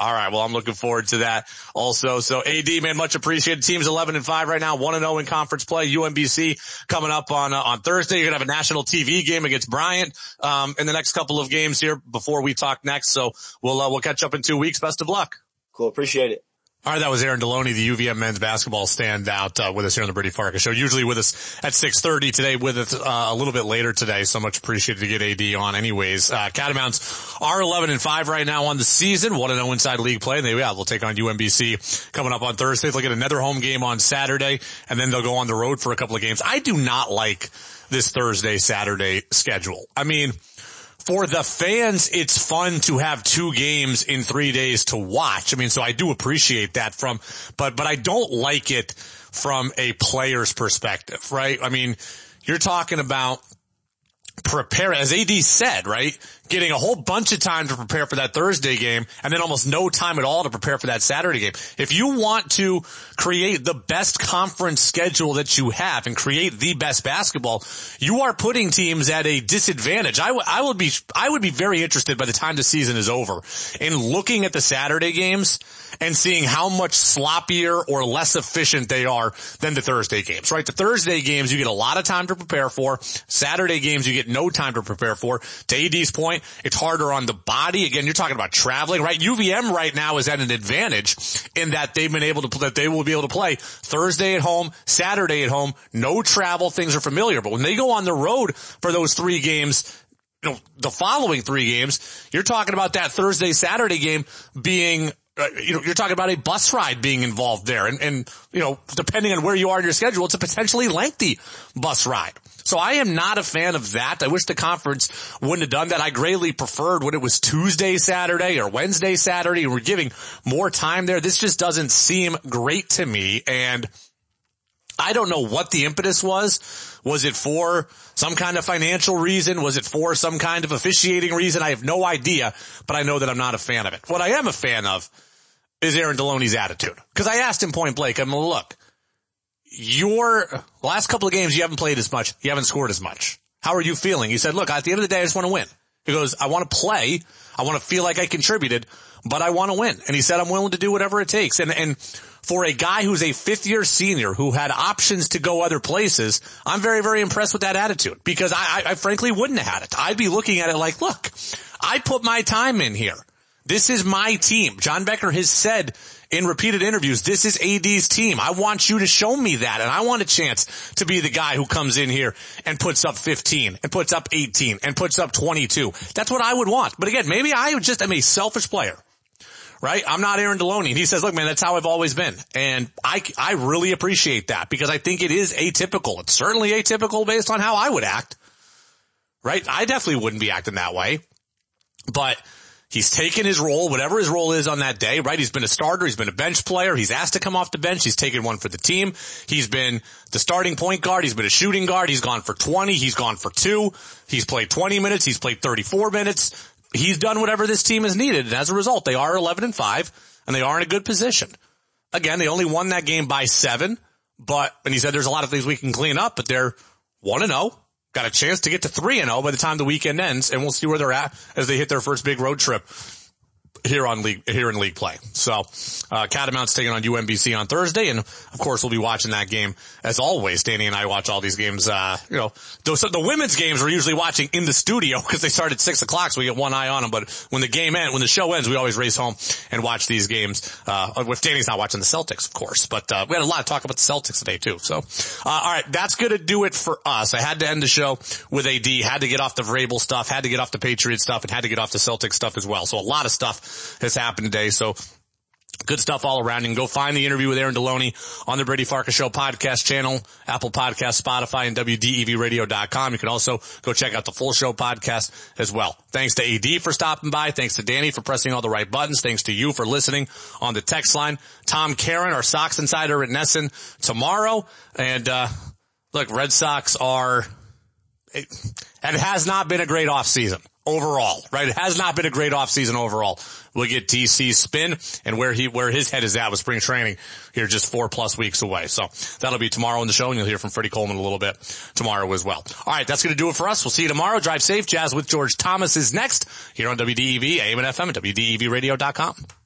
All right. Well, I'm looking forward to that also. So AD, man, much appreciated. Team's 11 and 5 right now, 1 and 0 in conference play. UMBC coming up on, uh, on Thursday. You're going to have a national TV game against Bryant, um, in the next couple of games here before we talk next. So we'll, uh, we'll catch up in two weeks. Best of luck. Cool. Appreciate it. All right, that was Aaron Deloney, the UVM men's basketball standout, uh, with us here on the Brady Farkas show. Usually with us at 6.30 today, with us, uh, a little bit later today. So much appreciated to get AD on anyways. Uh, Catamounts are 11 and 5 right now on the season. 1 and 0 inside league play. And they, yeah, they'll take on UMBC coming up on Thursday. They'll get another home game on Saturday and then they'll go on the road for a couple of games. I do not like this Thursday, Saturday schedule. I mean, for the fans, it's fun to have two games in three days to watch. I mean, so I do appreciate that from, but, but I don't like it from a player's perspective, right? I mean, you're talking about prepare, as AD said, right? Getting a whole bunch of time to prepare for that Thursday game and then almost no time at all to prepare for that Saturday game. If you want to create the best conference schedule that you have and create the best basketball, you are putting teams at a disadvantage. I would, would be, I would be very interested by the time the season is over in looking at the Saturday games and seeing how much sloppier or less efficient they are than the Thursday games, right? The Thursday games you get a lot of time to prepare for. Saturday games you get no time to prepare for. To AD's point, it's harder on the body. Again, you're talking about traveling, right? UVM right now is at an advantage in that they've been able to, that they will be able to play Thursday at home, Saturday at home, no travel, things are familiar. But when they go on the road for those three games, you know, the following three games, you're talking about that Thursday, Saturday game being Uh, you know, you're talking about a bus ride being involved there. And, and, you know, depending on where you are in your schedule, it's a potentially lengthy bus ride. So I am not a fan of that. I wish the conference wouldn't have done that. I greatly preferred when it was Tuesday, Saturday or Wednesday, Saturday we're giving more time there. This just doesn't seem great to me. And I don't know what the impetus was. Was it for some kind of financial reason? Was it for some kind of officiating reason? I have no idea, but I know that I'm not a fan of it. What I am a fan of is Aaron Deloney's attitude. Cause I asked him point blank, I'm look, your last couple of games, you haven't played as much. You haven't scored as much. How are you feeling? He said, look, at the end of the day, I just want to win. He goes, I want to play. I want to feel like I contributed, but I want to win. And he said, I'm willing to do whatever it takes. And, and for a guy who's a fifth year senior who had options to go other places, I'm very, very impressed with that attitude because I, I, I frankly wouldn't have had it. I'd be looking at it like, look, I put my time in here. This is my team. John Becker has said in repeated interviews, this is AD's team. I want you to show me that and I want a chance to be the guy who comes in here and puts up 15 and puts up 18 and puts up 22. That's what I would want. But again, maybe I just am a selfish player right? I'm not Aaron Deloney. And he says, look, man, that's how I've always been. And I, I really appreciate that because I think it is atypical. It's certainly atypical based on how I would act, right? I definitely wouldn't be acting that way, but he's taken his role, whatever his role is on that day, right? He's been a starter. He's been a bench player. He's asked to come off the bench. He's taken one for the team. He's been the starting point guard. He's been a shooting guard. He's gone for 20. He's gone for two. He's played 20 minutes. He's played 34 minutes he's done whatever this team has needed. And as a result, they are 11 and 5 and they are in a good position. Again, they only won that game by seven, but, and he said there's a lot of things we can clean up, but they're 1 and 0. Got a chance to get to 3 and 0 by the time the weekend ends and we'll see where they're at as they hit their first big road trip here on league here in league play. So uh, Catamounts taking on UMBC on Thursday, and of course we'll be watching that game as always. Danny and I watch all these games. Uh, you know, those, the women's games we're usually watching in the studio [laughs] because they start at six o'clock, so we get one eye on them. But when the game ends, when the show ends, we always race home and watch these games. Uh, with Danny's not watching the Celtics, of course, but uh, we had a lot of talk about the Celtics today too. So, uh, all right, that's gonna do it for us. I had to end the show with AD, had to get off the Vrabel stuff, had to get off the Patriot stuff, and had to get off the Celtics stuff as well. So a lot of stuff has happened today. So good stuff all around. You can go find the interview with Aaron Deloney on the Brady Farkas Show podcast channel, Apple Podcast, Spotify, and WDEVradio.com. You can also go check out the full show podcast as well. Thanks to AD for stopping by. Thanks to Danny for pressing all the right buttons. Thanks to you for listening on the text line. Tom Caron, our Sox insider at NESN tomorrow. And, uh, look, Red Sox are, it, and it has not been a great off season overall, right? It has not been a great offseason overall. We'll get DC's spin and where he, where his head is at with spring training here just four plus weeks away. So that'll be tomorrow in the show and you'll hear from Freddie Coleman a little bit tomorrow as well. All right. That's going to do it for us. We'll see you tomorrow. Drive safe. Jazz with George Thomas is next here on WDEV, AM and FM at WDEVradio.com.